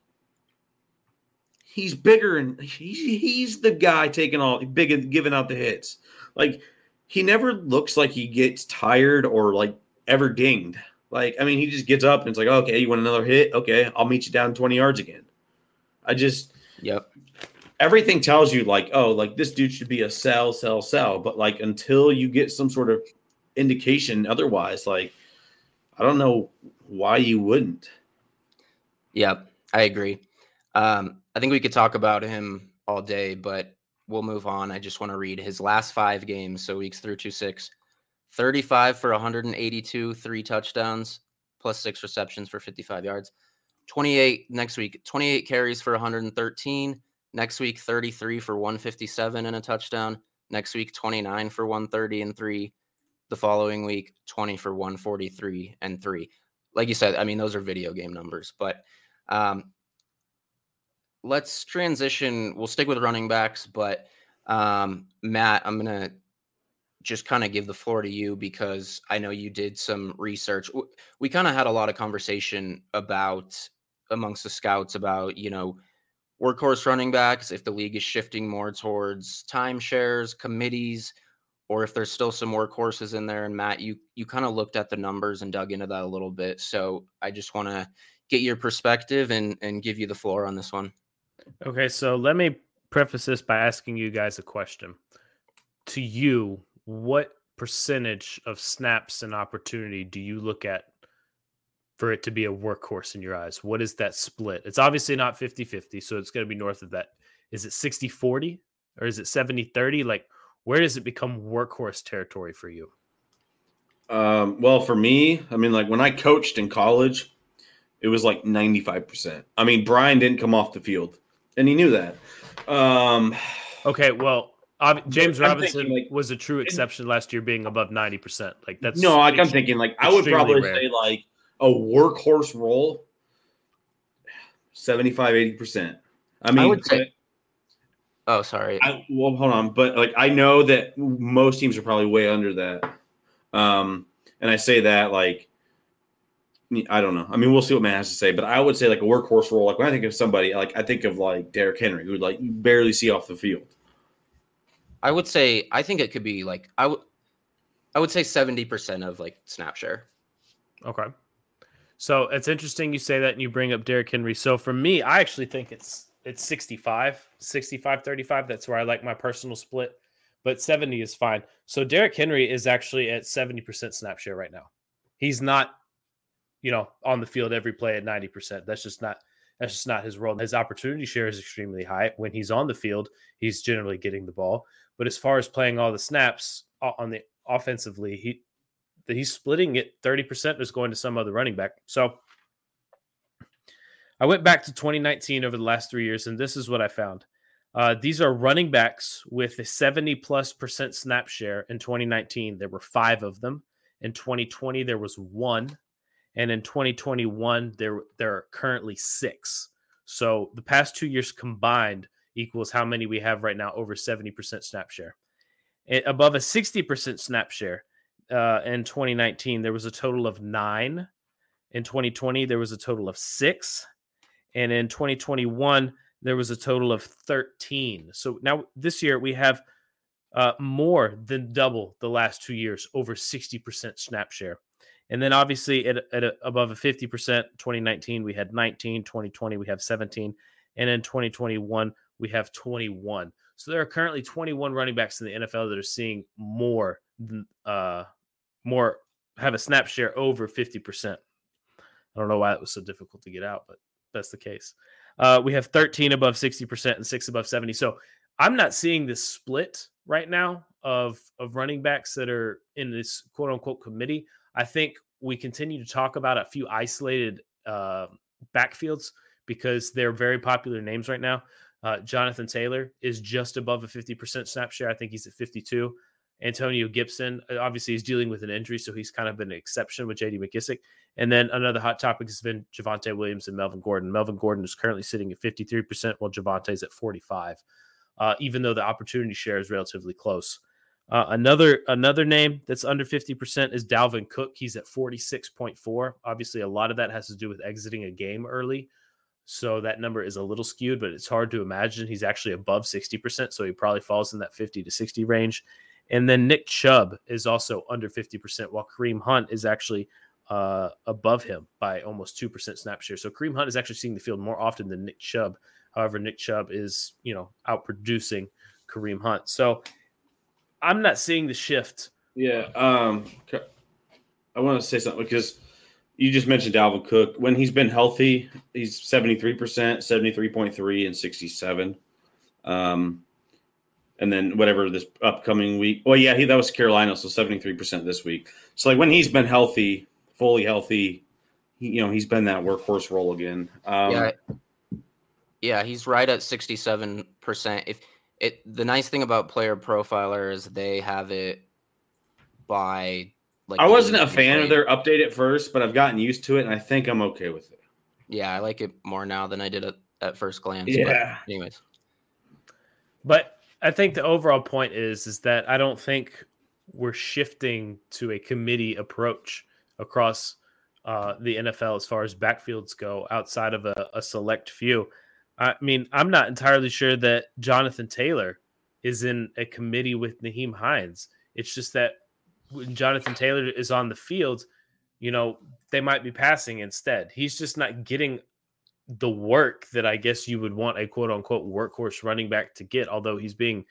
he's bigger and he's he's the guy taking all big and giving out the hits. Like he never looks like he gets tired or like ever dinged. Like I mean, he just gets up and it's like, okay, you want another hit? Okay, I'll meet you down twenty yards again. I just Yep. everything tells you like, oh, like this dude should be a sell, sell, sell. But like until you get some sort of indication otherwise, like I don't know why you wouldn't. Yep. I agree. Um, I think we could talk about him all day, but we'll move on. I just want to read his last five games. So weeks through two six. 35 for 182, three touchdowns, plus six receptions for 55 yards. 28 next week, 28 carries for 113. Next week, 33 for 157 and a touchdown. Next week, 29 for 130 and three. The following week, 20 for 143 and three. Like you said, I mean, those are video game numbers, but um, let's transition. We'll stick with running backs, but um, Matt, I'm going to just kind of give the floor to you because I know you did some research. We kind of had a lot of conversation about amongst the scouts about, you know, workhorse running backs, if the league is shifting more towards timeshares, committees, or if there's still some workhorses in there. And Matt, you you kind of looked at the numbers and dug into that a little bit. So I just want to get your perspective and and give you the floor on this one. Okay, so let me preface this by asking you guys a question. To you, what percentage of snaps and opportunity do you look at for it to be a workhorse in your eyes? What is that split? It's obviously not 50 50, so it's going to be north of that. Is it 60 40 or is it 70 30? Like, where does it become workhorse territory for you? Um, well, for me, I mean, like when I coached in college, it was like 95%. I mean, Brian didn't come off the field, and he knew that. Um, [sighs] Okay, well, ob- James I'm Robinson thinking, like, was a true exception last year, being above 90%. Like, that's no, like, I'm thinking, like, I would probably rare. say, like, a workhorse role, 75, 80%. I mean, would say- Oh, sorry. I, well, hold on, but like I know that most teams are probably way under that. Um, and I say that like I don't know. I mean, we'll see what Matt has to say, but I would say like a workhorse role. Like when I think of somebody, like I think of like Derrick Henry, who like you barely see off the field. I would say I think it could be like I would I would say 70% of like snap share. Okay. So it's interesting you say that and you bring up Derrick Henry. So for me, I actually think it's it's 65, 65 35. That's where I like my personal split, but 70 is fine. So Derrick Henry is actually at 70% snap share right now. He's not, you know, on the field every play at 90%. That's just not that's just not his role. His opportunity share is extremely high. When he's on the field, he's generally getting the ball. But as far as playing all the snaps on the offensively, he he's splitting it 30% is going to some other running back. So I went back to 2019 over the last three years, and this is what I found. Uh, these are running backs with a 70 plus percent snap share in 2019. There were five of them. In 2020, there was one. And in 2021, there, there are currently six. So the past two years combined equals how many we have right now over 70% snap share. Above a 60% snap share, uh, in 2019, there was a total of nine. In 2020, there was a total of six. And in 2021, there was a total of 13. So now this year, we have uh, more than double the last two years, over 60% snap share. And then obviously at, at a, above a 50%, 2019, we had 19, 2020, we have 17. And in 2021, we have 21. So there are currently 21 running backs in the NFL that are seeing more uh, more have a snap share over 50%. I don't know why it was so difficult to get out, but that's the case. Uh, we have 13 above 60% and six above 70. So I'm not seeing this split right now of of running backs that are in this quote unquote committee. I think we continue to talk about a few isolated uh, backfields because they're very popular names right now. Uh, Jonathan Taylor is just above a 50% snap share. I think he's at 52. Antonio Gibson, uh, obviously, he's dealing with an injury, so he's kind of been an exception with JD McKissic. And then another hot topic has been Javonte Williams and Melvin Gordon. Melvin Gordon is currently sitting at 53%, while Javonte's at 45, uh, even though the opportunity share is relatively close. Uh, another another name that's under 50% is Dalvin Cook. He's at 46.4. Obviously, a lot of that has to do with exiting a game early. So that number is a little skewed, but it's hard to imagine he's actually above 60%. So he probably falls in that 50 to 60 range. And then Nick Chubb is also under 50%, while Kareem Hunt is actually uh, above him by almost 2% snap share. So Kareem Hunt is actually seeing the field more often than Nick Chubb. However, Nick Chubb is, you know, outproducing Kareem Hunt. So I'm not seeing the shift. Yeah. Um, I want to say something because you just mentioned Dalvin Cook. When he's been healthy, he's 73%, 73.3, and 67. Um, and then whatever this upcoming week. Well, yeah, he that was Carolina, so 73% this week. So like when he's been healthy, fully healthy, he, you know, he's been that workhorse role again. Um, yeah. Yeah, he's right at 67%. If it the nice thing about player profiler is they have it by like I wasn't a fan of their update at first, but I've gotten used to it and I think I'm okay with it. Yeah, I like it more now than I did at, at first glance. Yeah. But anyways. But I think the overall point is is that I don't think we're shifting to a committee approach across uh, the NFL as far as backfields go outside of a, a select few. I mean, I'm not entirely sure that Jonathan Taylor is in a committee with Nyheim Hines. It's just that when Jonathan Taylor is on the field, you know, they might be passing instead. He's just not getting the work that I guess you would want a quote unquote workhorse running back to get, although he's being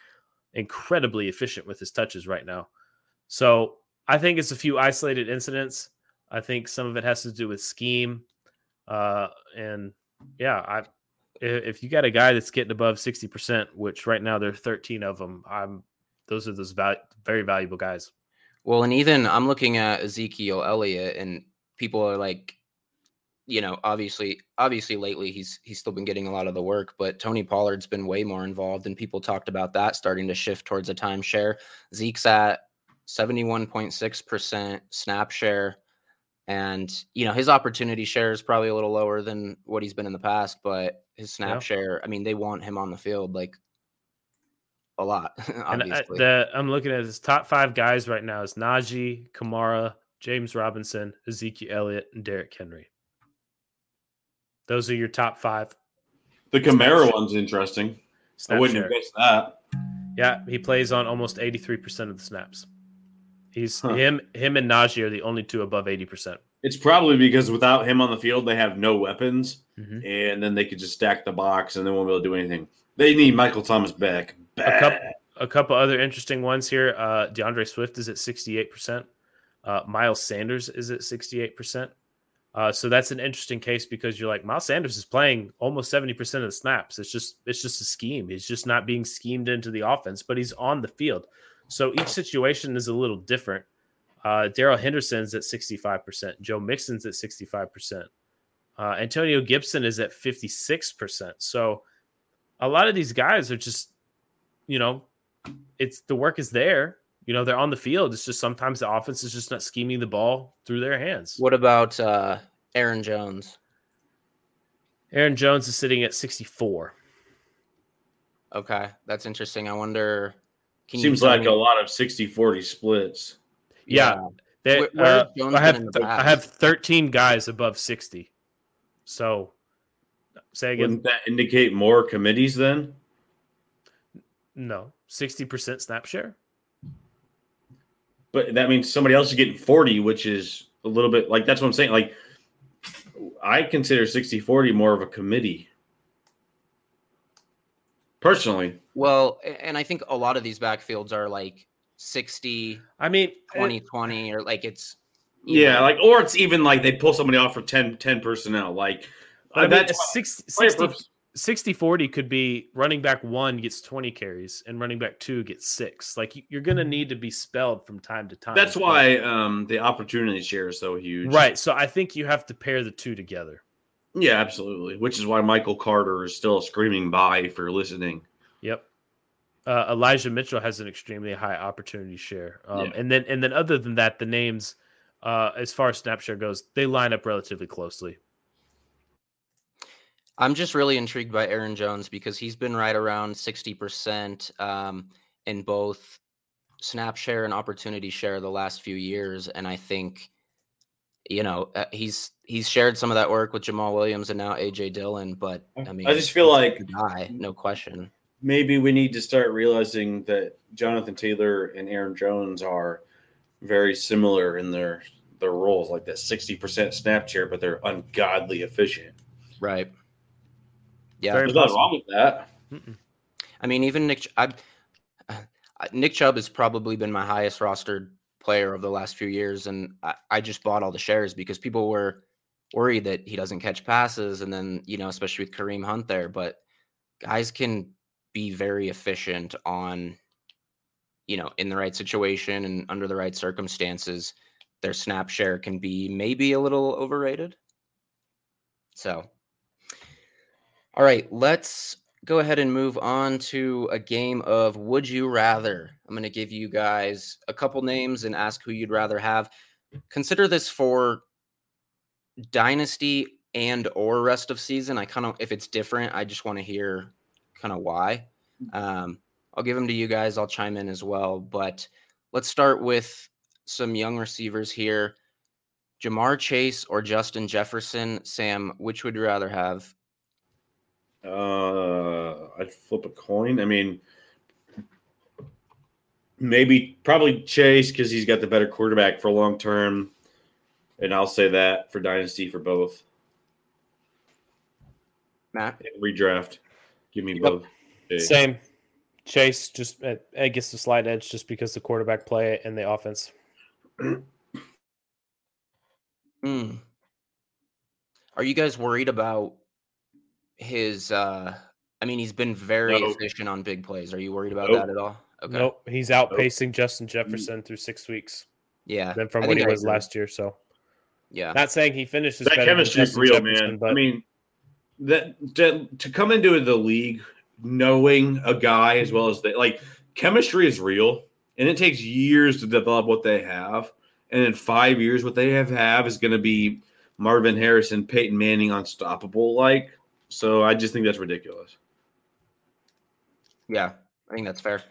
incredibly efficient with his touches right now. So I think it's a few isolated incidents. I think some of it has to do with scheme. Uh, and yeah, I if you got a guy that's getting above 60%, which right now there are 13 of them, I'm those are those val- very valuable guys. Well, and even I'm looking at Ezekiel Elliott and people are like, you know, obviously, obviously lately he's he's still been getting a lot of the work, but Tony Pollard's been way more involved and people talked about that starting to shift towards a timeshare. Zeke's at 71.6% snap share. And, you know, his opportunity share is probably a little lower than what he's been in the past, but his snap yeah. share. I mean, they want him on the field like a lot. [laughs] and uh, I, the, I'm looking at his top five guys right now is Najee, Kamara, James Robinson, Ezekiel Elliott, and Derrick Henry. Those are your top five. The Kamara one's interesting. Snap I wouldn't share. guess that. Yeah, he plays on almost 83% of the snaps. He's huh. him him and Najee are the only two above 80%. It's probably because without him on the field, they have no weapons, mm-hmm. and then they could just stack the box and they won't be able to do anything. They need Michael Thomas back. A couple, a couple other interesting ones here. Uh, D'Andre Swift is at sixty-eight percent. Uh, Miles Sanders is at sixty-eight percent. Uh, so that's an interesting case because you're like Miles Sanders is playing almost seventy percent of the snaps. It's just it's just a scheme. He's just not being schemed into the offense, but he's on the field. So each situation is a little different. Uh, Darrell Henderson's at 65%. Joe Mixon's at 65%. Uh, Antonio Gibson is at 56%. So a lot of these guys are just, you know, it's the work is there. You know, they're on the field. It's just sometimes the offense is just not scheming the ball through their hands. What about uh, Aaron Jones? Aaron Jones is sitting at 64. Okay, that's interesting. I wonder. Seems like me... a lot of 60 40 splits. Yeah. They, uh, I have I have 13 guys above 60. So say again. Wouldn't that indicate more committees then? No. 60% snap share. But that means somebody else is getting 40, which is a little bit like that's what I'm saying. Like I consider 60 40 more of a committee. Personally. Well, and I think a lot of these backfields are like 60 i mean 20 20 or like it's yeah know. like or it's even like they pull somebody off for 10 10 personnel like I mean, that's 60, 60, 60 40 could be running back one gets 20 carries and running back two gets six like you're gonna need to be spelled from time to time that's why um the opportunity share is so huge right so i think you have to pair the two together Yeah, absolutely. Which is why Michael Carter is still screaming by for listening. Yep. Uh, Elijah Mitchell has an extremely high opportunity share, um, Yeah. and then and then other than that, the names, uh, as far as snap share goes, they line up relatively closely. I'm just really intrigued by Aaron Jones because he's been right around 60% um, in both snap share and opportunity share the last few years. And I think, you know, uh, he's he's shared some of that work with Jamaal Williams and now AJ Dillon. But I mean, I just feel like guy, no question. maybe we need to start realizing that Jonathan Taylor and Aaron Jones are very similar in their their roles, like that 60% snap share, but they're ungodly efficient. Right. Yeah. There's nothing wrong with that. Mm-mm. I mean, even Nick, Ch- I, Nick Chubb has probably been my highest rostered player of the last few years, and I, I just bought all the shares because people were worried that he doesn't catch passes, and then you know, especially with Kareem Hunt there. But guys can be very efficient on, you know, in the right situation and under the right circumstances. Their snap share can be maybe a little overrated. So, all right, let's go ahead and move on to a game of Would You Rather. I'm going to give you guys a couple names and ask who you'd rather have. Consider this for dynasty and or rest of season. I kind of if it's different, I just want to hear kind of why. Um, I'll give them to you guys. I'll chime in as well, but let's start with some young receivers here. Ja'Marr Chase or Justin Jefferson. Sam, which would you rather have? Uh, I'd flip a coin. I mean, maybe probably Chase because he's got the better quarterback for long term, and I'll say that for dynasty for both Matt? And redraft. Give me Yep. both. Chase. Same. Chase just uh, I guess the slight edge just because the quarterback play and the offense. [clears throat] Hmm. Are you guys worried about his uh I mean he's been very No. efficient on big plays. Are you worried about Nope. that at all? Okay. Nope, he's outpacing Justin Jefferson through six weeks Yeah. than from I what he I was agree. last year. So Yeah. not saying he finishes that better chemistry is real, Jefferson, man. But I mean, that to, to come into the league knowing a guy as well as they like chemistry is real, and it takes years to develop what they have. And in five years, what they have have is going to be Marvin Harrison, Peyton Manning, unstoppable. Like, so I just think that's ridiculous. Yeah. I think that's fair.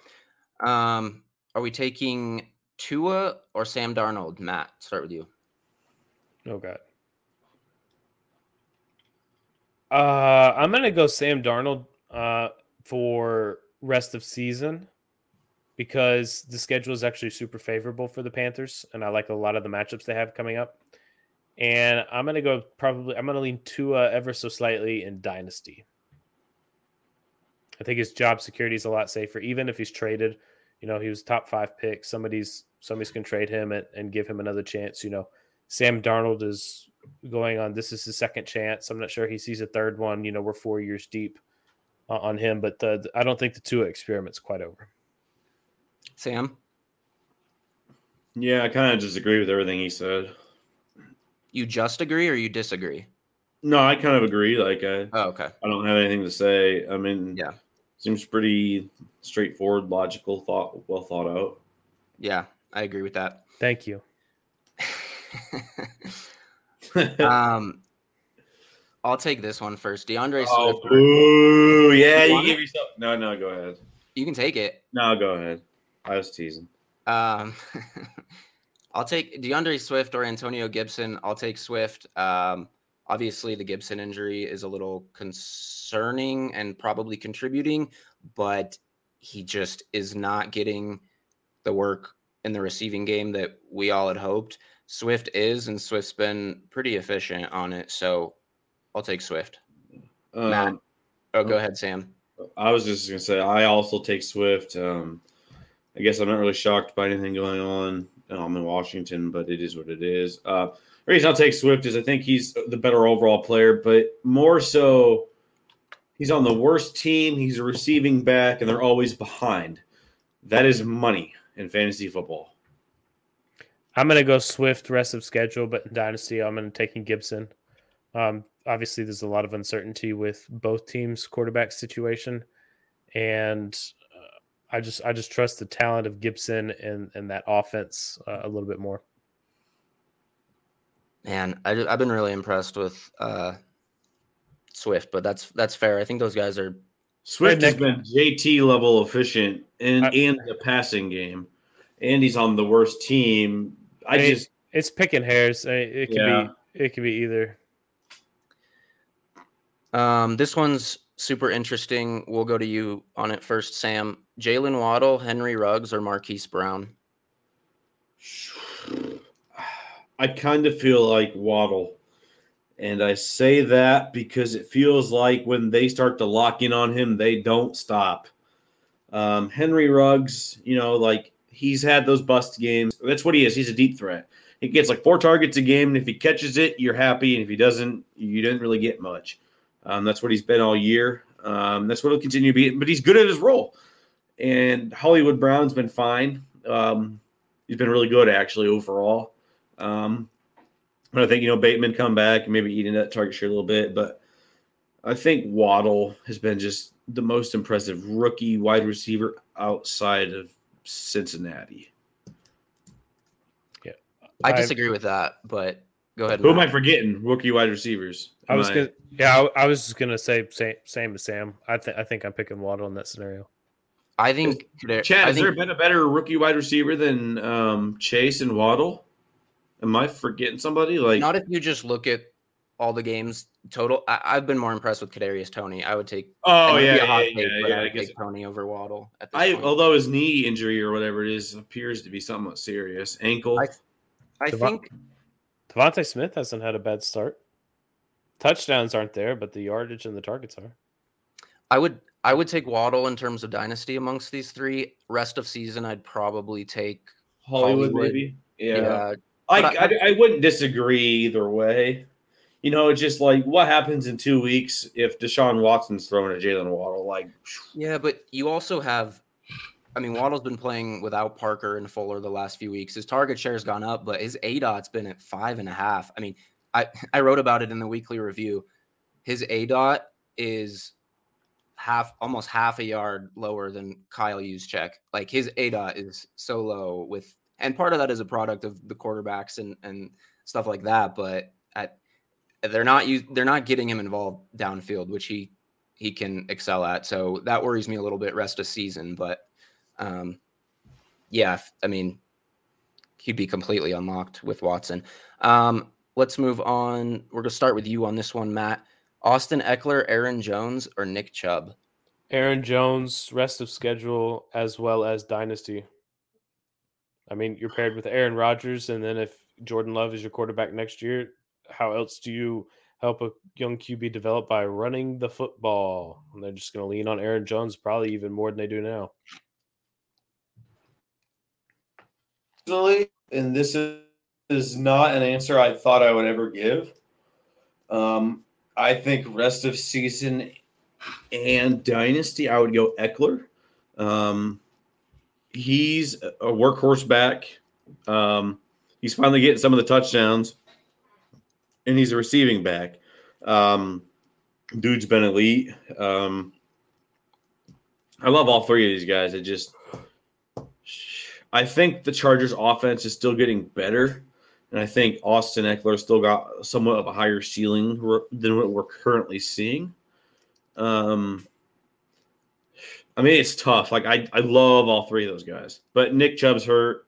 Um are we taking Tua or Sam Darnold? Matt, start with you. oh god. Uh, I'm gonna go Sam Darnold uh, for rest of season because the schedule is actually super favorable for the Panthers, and I like a lot of the matchups they have coming up. And I'm gonna go probably I'm gonna lean Tua ever so slightly in Dynasty. I think his job security is a lot safer, even if he's traded. You know, he was top five pick. Somebody's somebody's can trade him and, and give him another chance. You know, Sam Darnold is going on. This is his second chance. I'm not sure he sees a third one. You know, we're four years deep uh, on him, but the, the- I don't think the Tua experiment's quite over. Sam, Yeah, I kind of disagree with everything he said. you just agree or you disagree? No, I kind of agree. Like, I, Oh, okay. I don't have anything to say. I mean, Yeah. seems pretty straightforward, logical, thought, well thought out. Yeah, I agree with that. Thank you. [laughs] um I'll take this one first. D'Andre Oh, Swift. boo. Yeah, You you give it? yourself. No, no, go ahead. You can take it. No, go ahead. I was teasing. Um, [laughs] I'll take D'Andre Swift or Antonio Gibson. I'll take Swift. Um, obviously, the Gibson injury is a little concerning and probably contributing, but he just is not getting the work in the receiving game that we all had hoped. Swift is, and Swift's been pretty efficient on it. So I'll take Swift. Matt. Um, Oh, go ahead, Sam. I was just gonna say I also take Swift. Um, I guess I'm not really shocked by anything going on. I'm in Washington, but it is what it is. Uh, the reason I'll take Swift is I think he's the better overall player, but more so, he's on the worst team. He's a receiving back, and they're always behind. That is money in fantasy football. I'm gonna go Swift rest of schedule, but in Dynasty, I'm gonna taking Gibson. Um, obviously, there's a lot of uncertainty with both teams' quarterback situation, and uh, I just I just trust the talent of Gibson and and that offense uh, a little bit more. Man, I, have been really impressed with uh, Swift, but that's that's fair. I think those guys are. Swift has been JT level efficient in I, in the passing game, and he's on the worst team. I it, just it's picking hairs. It could yeah. be it could be either. Um, this one's super interesting. We'll go to you on it first, Sam. Jaylen Waddle, Henry Ruggs, or Marquise Brown? [sighs] I kind of feel like Waddle. And I say that because it feels like when they start to lock in on him, they don't stop. Um, Henry Ruggs, you know, like he's had those bust games. That's what he is. He's a deep threat. He gets like four targets a game, and if he catches it, you're happy. And if he doesn't, you didn't really get much. Um, that's what he's been all year. Um, that's what he'll continue to be. But he's good at his role. And Hollywood Brown's been fine. Um, he's been really good actually overall. Um, but I think you know Bateman come back and maybe eating that target share a little bit, but I think Waddle has been just the most impressive rookie wide receiver outside of Cincinnati. Yeah, I disagree with that, but go ahead. Who am I forgetting? Rookie wide receivers. Am I was gonna, yeah, I, I was just gonna say same, same as Sam. I think I think I'm picking Waddle in that scenario. I think Chad, I has think, there been a better rookie wide receiver than um, Chase and Waddle? Am I forgetting somebody? Like not if you just look at all the games total. I, have been more impressed with Kadarius Toney. I would take. Oh yeah, yeah, yeah, take, yeah, I, guess Toney over Waddle. I point. although his knee injury or whatever it is appears to be somewhat serious ankle. I, I think DeVonta Smith hasn't had a bad start. Touchdowns aren't there, but the yardage and the targets are. I would I would take Waddle in terms of dynasty amongst these three. Rest of season, I'd probably take Hollywood, Hollywood. maybe. Yeah. yeah. I, I, I, I wouldn't disagree either way. You know, it's just like what happens in two weeks if Deshaun Watson's throwing a Jaylen Waddle. Like, yeah, but you also have, I mean, Waddle's been playing without Parker and Fuller the last few weeks. His target share has gone up, but his A dot's been at five and a half. I mean, I [laughs] I wrote about it in the weekly review. His A dot is half, almost half a yard lower than Kyle Juszczyk. Like his A dot is so low with and part of that is a product of the quarterbacks and and stuff like that. But at, they're not they're not getting him involved downfield, which he he can excel at. So that worries me a little bit rest of season. But um, yeah, I mean, he'd be completely unlocked with Watson. Um, let's move on. We're gonna start with you on this one, Matt. Austin Ekeler, Aaron Jones, or Nick Chubb? Aaron Jones, rest of schedule as well as dynasty. I mean, you're paired with Aaron Rodgers, and then if Jordan Love is your quarterback next year, how else do you help a young QB develop by running the football? And they're just going to lean on Aaron Jones probably even more than they do now. And this is not an answer I thought I would ever give. Um, I think rest of season and dynasty, I would go Ekeler. Um, he's a workhorse back. Um, he's finally getting some of the touchdowns, and he's a receiving back. Um, dude's been elite. Um, I love all three of these guys. I just, I think the Chargers' offense is still getting better, and I think Austin Ekeler still got somewhat of a higher ceiling than what we're currently seeing. Um, I mean, it's tough. Like I, I love all three of those guys, but Nick Chubb's hurt.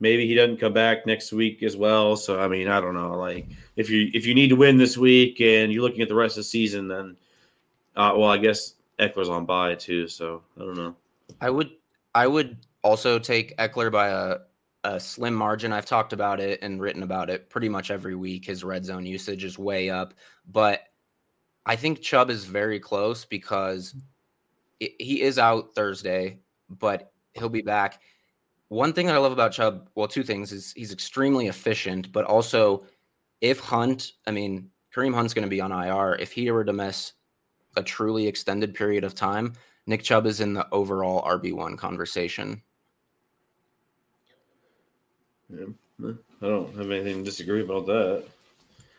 Maybe he doesn't come back next week as well. So I mean, I don't know. Like if you if you need to win this week and you're looking at the rest of the season, then uh, well, I guess Ekeler's on bye too. So I don't know. I would I would also take Ekeler by a a slim margin. I've talked about it and written about it pretty much every week. His red zone usage is way up, but I think Chubb is very close because he is out Thursday, but he'll be back. One thing that I love about Chubb, well, two things is he's extremely efficient, but also if Hunt, I mean, Kareem Hunt's going to be on IR. If he were to miss a truly extended period of time, Nick Chubb is in the overall RB1 conversation. Yeah, I don't have anything to disagree about that.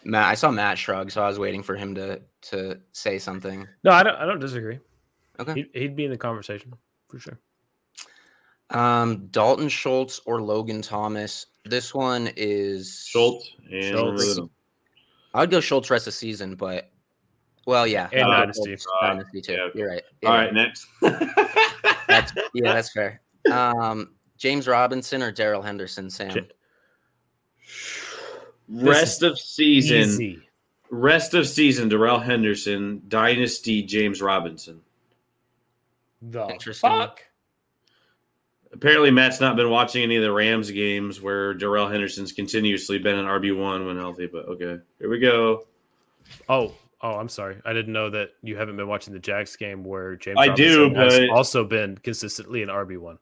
Matt, I saw Matt shrug, so I was waiting for him to to say something. No, I don't. I don't disagree. Okay, he'd, he'd be in the conversation for sure. Um, Dalton Schultz or Logan Thomas. This one is Schultz and Schultz. I'd go Schultz rest of the season, but well, yeah, and dynasty, uh, dynasty too. Yeah, okay. You're right. You're All right, right, next. that's, yeah, that's fair. [laughs] Um, James Robinson or Darrell Henderson, Sam. [sighs] Rest of season. Easy. Rest of season. Darrell Henderson. Dynasty. James Robinson. The Interesting. fuck. Apparently, Matt's not been watching any of the Rams games where Darrell Henderson's continuously been an RB one when healthy. But okay, here we go. Oh, oh, I'm sorry. I didn't know that you haven't been watching the Jags game where James. I Robinson do, but also been consistently an RB one.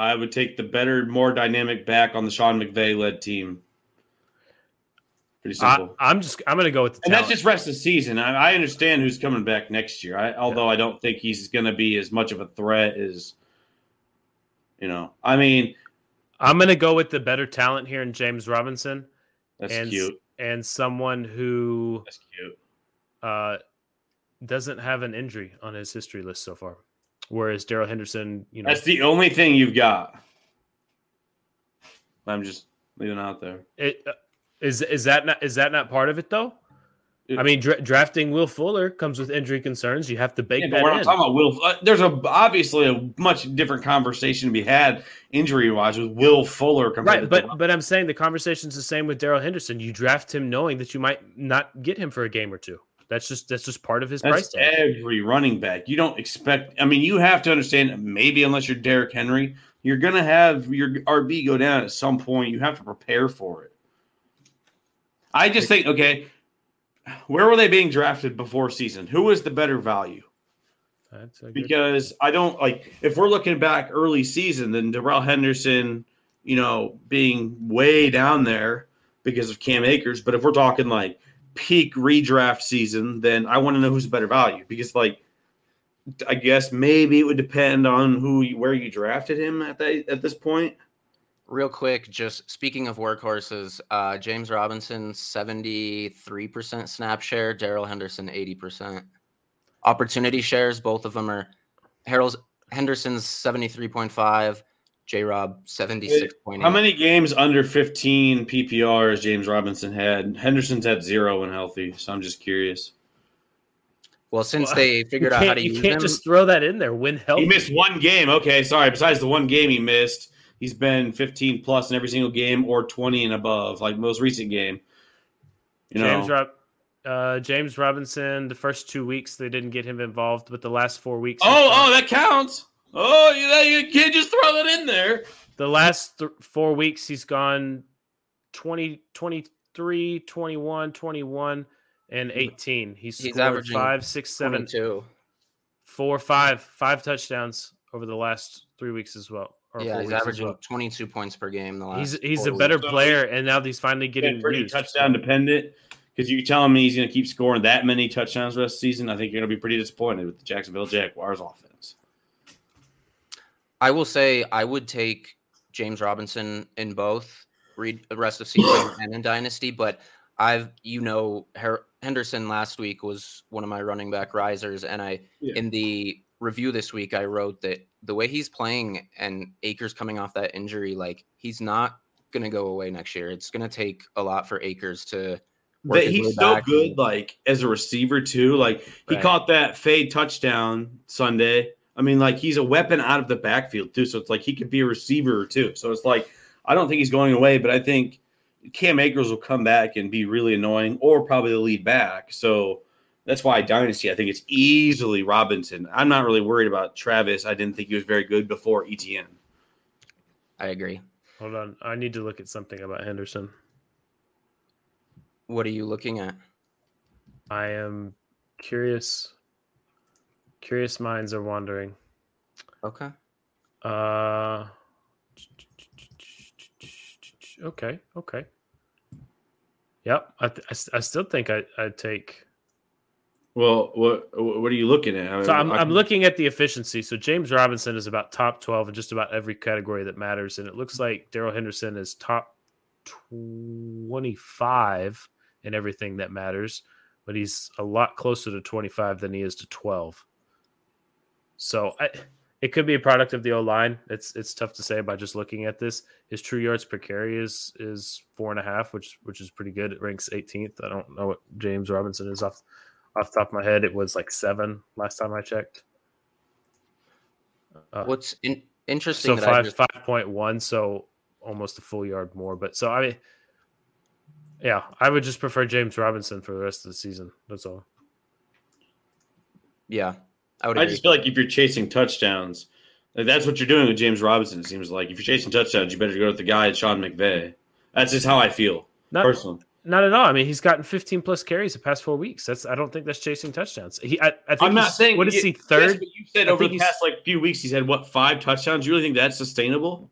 I would take the better, more dynamic back on the Sean McVay led team. Pretty simple. I, am just I'm going to go with the and that's just rest of the season. I, I, understand who's coming back next year. I, although yeah. I don't think he's going to be as much of a threat as you know. I mean, I'm going to go with the better talent here in James Robinson. That's and, cute. And someone who that's cute. Uh, doesn't have an injury on his history list so far. Whereas Darrell Henderson, you know, that's the only thing you've got. I'm just leaving out there. It uh, is is that not is that not part of it though? I mean, dra- drafting Will Fuller comes with injury concerns. You have to bake yeah, that. We're not talking about Will. Uh, there's a obviously a much different conversation to be had injury wise with Will Fuller. Compared right, but but I'm saying the conversation's the same with Darrell Henderson. You draft him knowing that you might not get him for a game or two. That's just that's just part of his that's price tag. Every running back, you don't expect. I mean, you have to understand. Maybe unless you're Derrick Henry, you're gonna have your RB go down at some point. You have to prepare for it. I just think, okay, where were they being drafted before season? Who was the better value? because I don't like if we're looking back early season, then Darrell Henderson, you know, being way down there because of Cam Akers. But if we're talking like peak redraft season, then I want to know who's better value because like I guess maybe it would depend on who where you drafted him at that at this point. Real quick, just speaking of workhorses, uh, James Robinson seventy three percent snap share, Darrell Henderson eighty percent. Opportunity shares, both of them are Harold's Henderson's seventy three point five, J Rob 76.8. How many games under 15 PPR has James Robinson had? Henderson's had zero when healthy, so I'm just curious. Well, since well, they figured out how to you use can't him, just throw that in there when healthy. He missed one game. Okay, sorry. Besides the one game he missed, he's been 15 plus in every single game or 20 and above, like most recent game. You James know. Rob, uh, James Robinson, the first two weeks they didn't get him involved, but the last four weeks. Oh, oh, that counts. Oh, you, you can't just throw that in there. The last th- four weeks, he's gone 20, 23, 21, 21, and mm. 18. He's, he's averaging five, six, seven, two, four, five, five touchdowns over the last three weeks as well. Yeah, he's averaging well. 22 points per game. The last he's he's a better weeks. player, and now he's finally getting pretty used. touchdown dependent. Because you tell me he's going to keep scoring that many touchdowns the rest of the season, I think you're going to be pretty disappointed with the Jacksonville Jaguars offense. I will say I would take James Robinson in both read the rest of season [coughs] and in dynasty, but I've you know Her- Henderson last week was one of my running back risers, and I yeah. in the review this week I wrote that the way he's playing and Akers coming off that injury, like he's not going to go away next year. It's going to take a lot for Akers to. But he's so good, and, like as a receiver too. Like he right. caught that fade touchdown Sunday I mean, like he's a weapon out of the backfield too. So it's like he could be a receiver too. So it's like I don't think he's going away, but I think Cam Akers will come back and be really annoying, or probably the lead back. So that's why Dynasty, I think it's easily Robinson. I'm not really worried about Travis. I didn't think he was very good before Etienne. I agree. Hold on. I need to look at something about Henderson. What are you looking at? I am curious Curious minds are wandering. Okay. Uh. Okay. Okay. Yep. I, I, I still think I I'd take. Well, what what are you looking at? I mean, so I'm, I, am looking at the efficiency. So James Robinson is about top twelve in just about every category that matters, and it looks like Darrell Henderson is top twenty five in everything that matters, but he's a lot closer to 25 than he is to 12. So I, it could be a product of the O line. It's it's tough to say by just looking at this. His true yards per carry is is four and a half, which which is pretty good. It ranks 18th. I don't know what James Robinson is off off the top of my head. It was like seven last time I checked. Uh, What's in, interesting? So five five point one, so almost a full yard more. But so I mean, yeah, I would just prefer James Robinson for the rest of the season. That's all. Yeah, I would. I just feel like if you're chasing touchdowns, that's what you're doing with James Robinson. It seems like if you're chasing touchdowns, you better go with the guy, at Sean McVay. That's just how I feel not, personally. Not at all. I mean, he's gotten 15 plus carries the past four weeks. That's I don't think that's chasing touchdowns. He, I, I think I'm not saying what is he third? Yes, you said over the past like few weeks he's had what five touchdowns. You really think that's sustainable?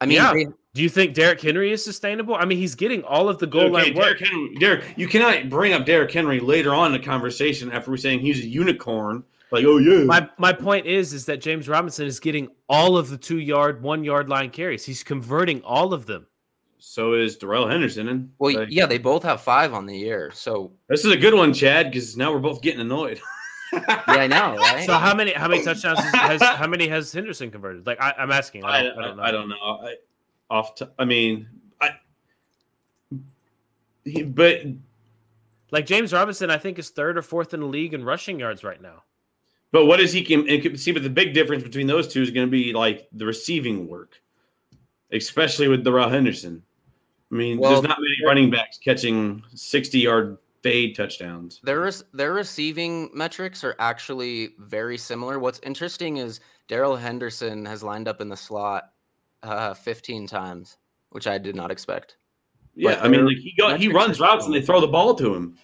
I mean, yeah. They, do you think Derrick Henry is sustainable? I mean, he's getting all of the goal okay, line work. Derrick Henry, Derrick, you cannot bring up Derrick Henry later on in the conversation after we're saying he's a unicorn. Like, oh yeah. My my point is is that James Robinson is getting all of the two yard, one yard line carries. He's converting all of them. So is Darrell Henderson. And well, like, yeah, they both have five on the year. So this is a good one, Chad, because now we're both getting annoyed. [laughs] yeah, I know. [laughs] Right? So how many how many touchdowns has, how many has Henderson converted? Like I, am asking. I don't, I, I don't know. I don't know. I, off. T- I mean, I. He, but like James Robinson, I think is third or fourth in the league in rushing yards right now. But what is he can see? But the big difference between those two is going to be like the receiving work, especially with the Darrell Henderson. I mean, well, there's not many running backs catching 60 yard fade touchdowns. Their their receiving metrics are actually very similar. What's interesting is Darrell Henderson has lined up in the slot uh, 15 times, which I did not expect. Yeah, I mean, like he go, he runs routes and they throw the ball to him.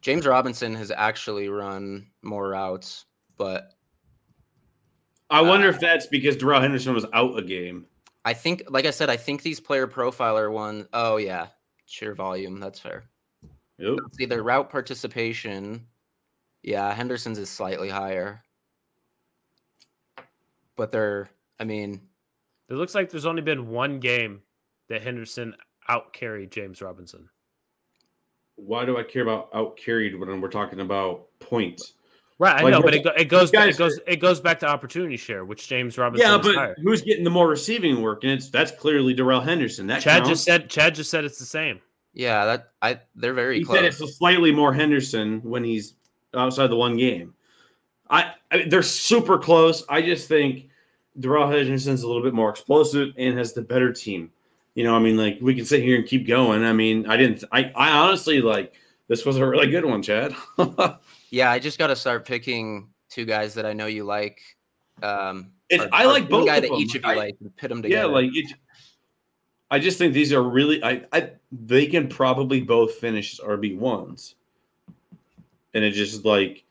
James Robinson has actually run more routes, but I wonder uh, if that's because Darrell Henderson was out a game. I think, like I said, I think these player profiler ones. Oh yeah, sheer volume. That's fair. Yep. See their route participation. Yeah, Henderson's is slightly higher, but they're. I mean, it looks like there's only been one game that Henderson out carried James Robinson. Why do I care about out carried when we're talking about points? Right, I like, know, but it, it goes it goes it goes back to opportunity share, which James Robinson. Yeah, but higher. who's getting the more receiving work? And it's that's clearly Darrell Henderson. That Chad counts. just said Chad just said it's the same. Yeah, that I they're very. He close. said it's slightly more Henderson when he's outside the one game. I, I they're super close. I just think Darrell Henderson's a little bit more explosive and has the better team. You know, I mean, like we can sit here and keep going. I mean, I didn't. I, I honestly like this was a really good one, Chad. [laughs] yeah, I just got to start picking two guys that I know you like. Um, it, or, I like both guy that each of you I, like and pit them together. Yeah, like it, I just think these are really. I, I they can probably both finish RB ones, and it just like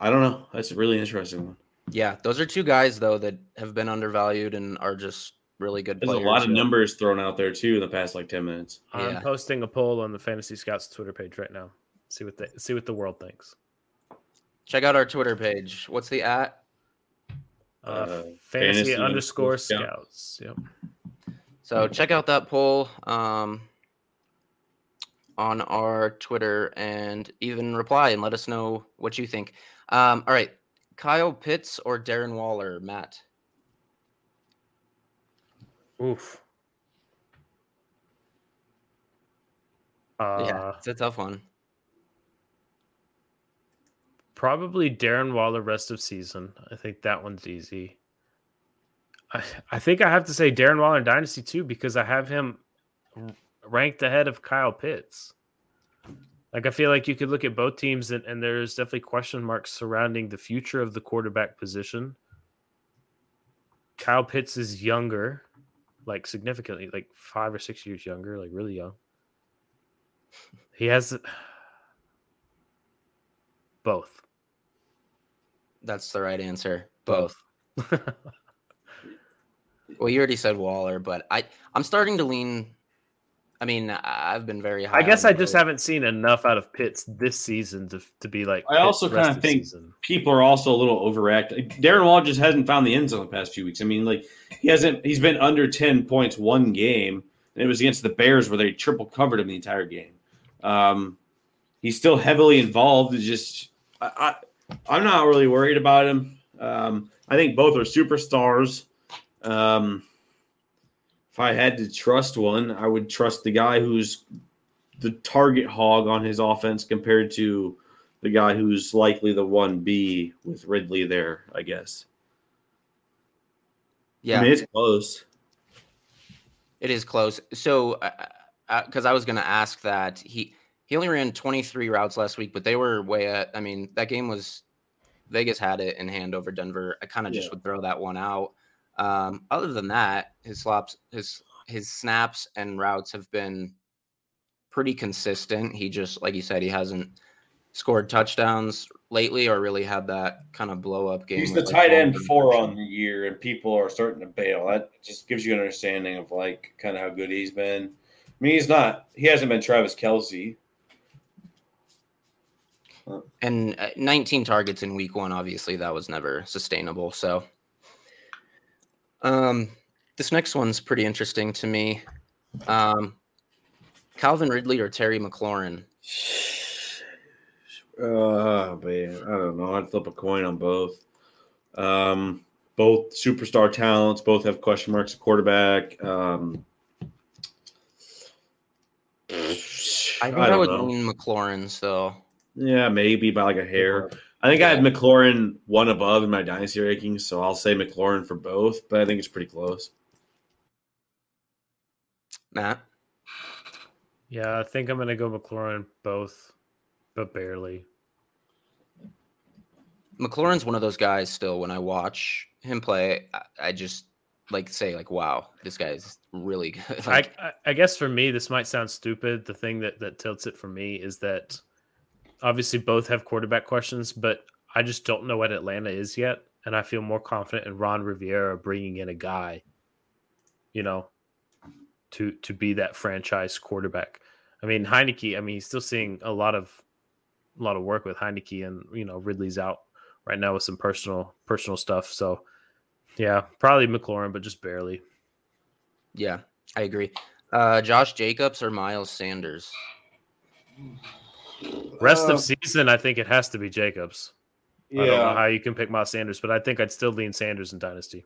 I don't know. That's a really interesting one. Yeah, those are two guys though that have been undervalued and are just really good. There's players, a lot of numbers thrown out there too in the past like ten minutes. I'm yeah. posting a poll on the Fantasy Scouts Twitter page right now. See what the see what the world thinks. Check out our Twitter page. What's the at? Uh, uh, fantasy, fantasy, underscore scouts. Yep. So check out that poll um, on our Twitter and even reply and let us know what you think. Um, all right, Kyle Pitts or Darren Waller, Matt? Oof. Uh, yeah, it's a tough one. Probably Darren Waller rest of season. I think that one's easy. I, I think I have to say Darren Waller in Dynasty too because I have him ranked ahead of Kyle Pitts. Like I feel like you could look at both teams and, and there's definitely question marks surrounding the future of the quarterback position. Kyle Pitts is younger, like significantly, like five or six years younger, like really young. He has both. That's the right answer. Both. [laughs] well, you already said Waller, but I I'm starting to lean I mean, I've been very high. I guess I just haven't seen enough out of Pitts this season to, to be like. I also kind of think season. people are also a little overreacting. Darren Wall just hasn't found the end zone the past few weeks. I mean, like he hasn't. He's been under ten points one game, And it was against the Bears where they triple covered him the entire game. Um, he's still heavily involved. It's just I, I am not really worried about him. Um, I think both are superstars. Um, if I had to trust one, I would trust the guy who's the target hog on his offense compared to the guy who's likely the one B with Ridley there, I guess. Yeah, I mean, it's close. It is close. So, because uh, uh, I was going to ask that he he only ran 23 routes last week, but they were way at. I mean, that game was Vegas had it in hand over Denver. I kind of yeah. just would throw that one out. Um, other than that, his slops, his his snaps and routes have been pretty consistent. He just, like you said, he hasn't scored touchdowns lately or really had that kind of blow up game. He's the tight end four on the year, and people are starting to bail. That just gives you an understanding of like kind of how good he's been. I mean, he's not, he hasn't been Travis Kelce. And uh, 19 targets in week one, obviously, that was never sustainable. So, um, this next one's pretty interesting to me. Um, Calvin Ridley or Terry McLaurin? Oh man, I don't know. I'd flip a coin on both. Um, both superstar talents. Both have question marks at quarterback. Um, I think I, I would know. lean McLaurin. So yeah, maybe by like a hair. I think yeah. I have McLaurin one above in my dynasty rankings, so I'll say McLaurin for both. But I think it's pretty close. Matt. Yeah, I think I'm gonna go McLaurin both but barely. McLaurin's one of those guys still when I watch him play, I, I just like say like, wow, this guy is really [laughs] good. like, I, I guess for me, this might sound stupid. The thing that, that tilts it for me is that obviously both have quarterback questions, but I just don't know what Atlanta is yet. And I feel more confident in Ron Rivera bringing in a guy, you know, to to be that franchise quarterback. I mean, Heinicke, I mean, he's still seeing a lot of a lot of work with Heinicke, and you know Ridley's out right now with some personal personal stuff. So yeah, probably McLaurin, but just barely. Yeah, I agree. Uh, Josh Jacobs or Miles Sanders? Rest uh, of season, I think it has to be Jacobs. Yeah. I don't know how you can pick Miles Sanders, but I think I'd still lean Sanders in Dynasty.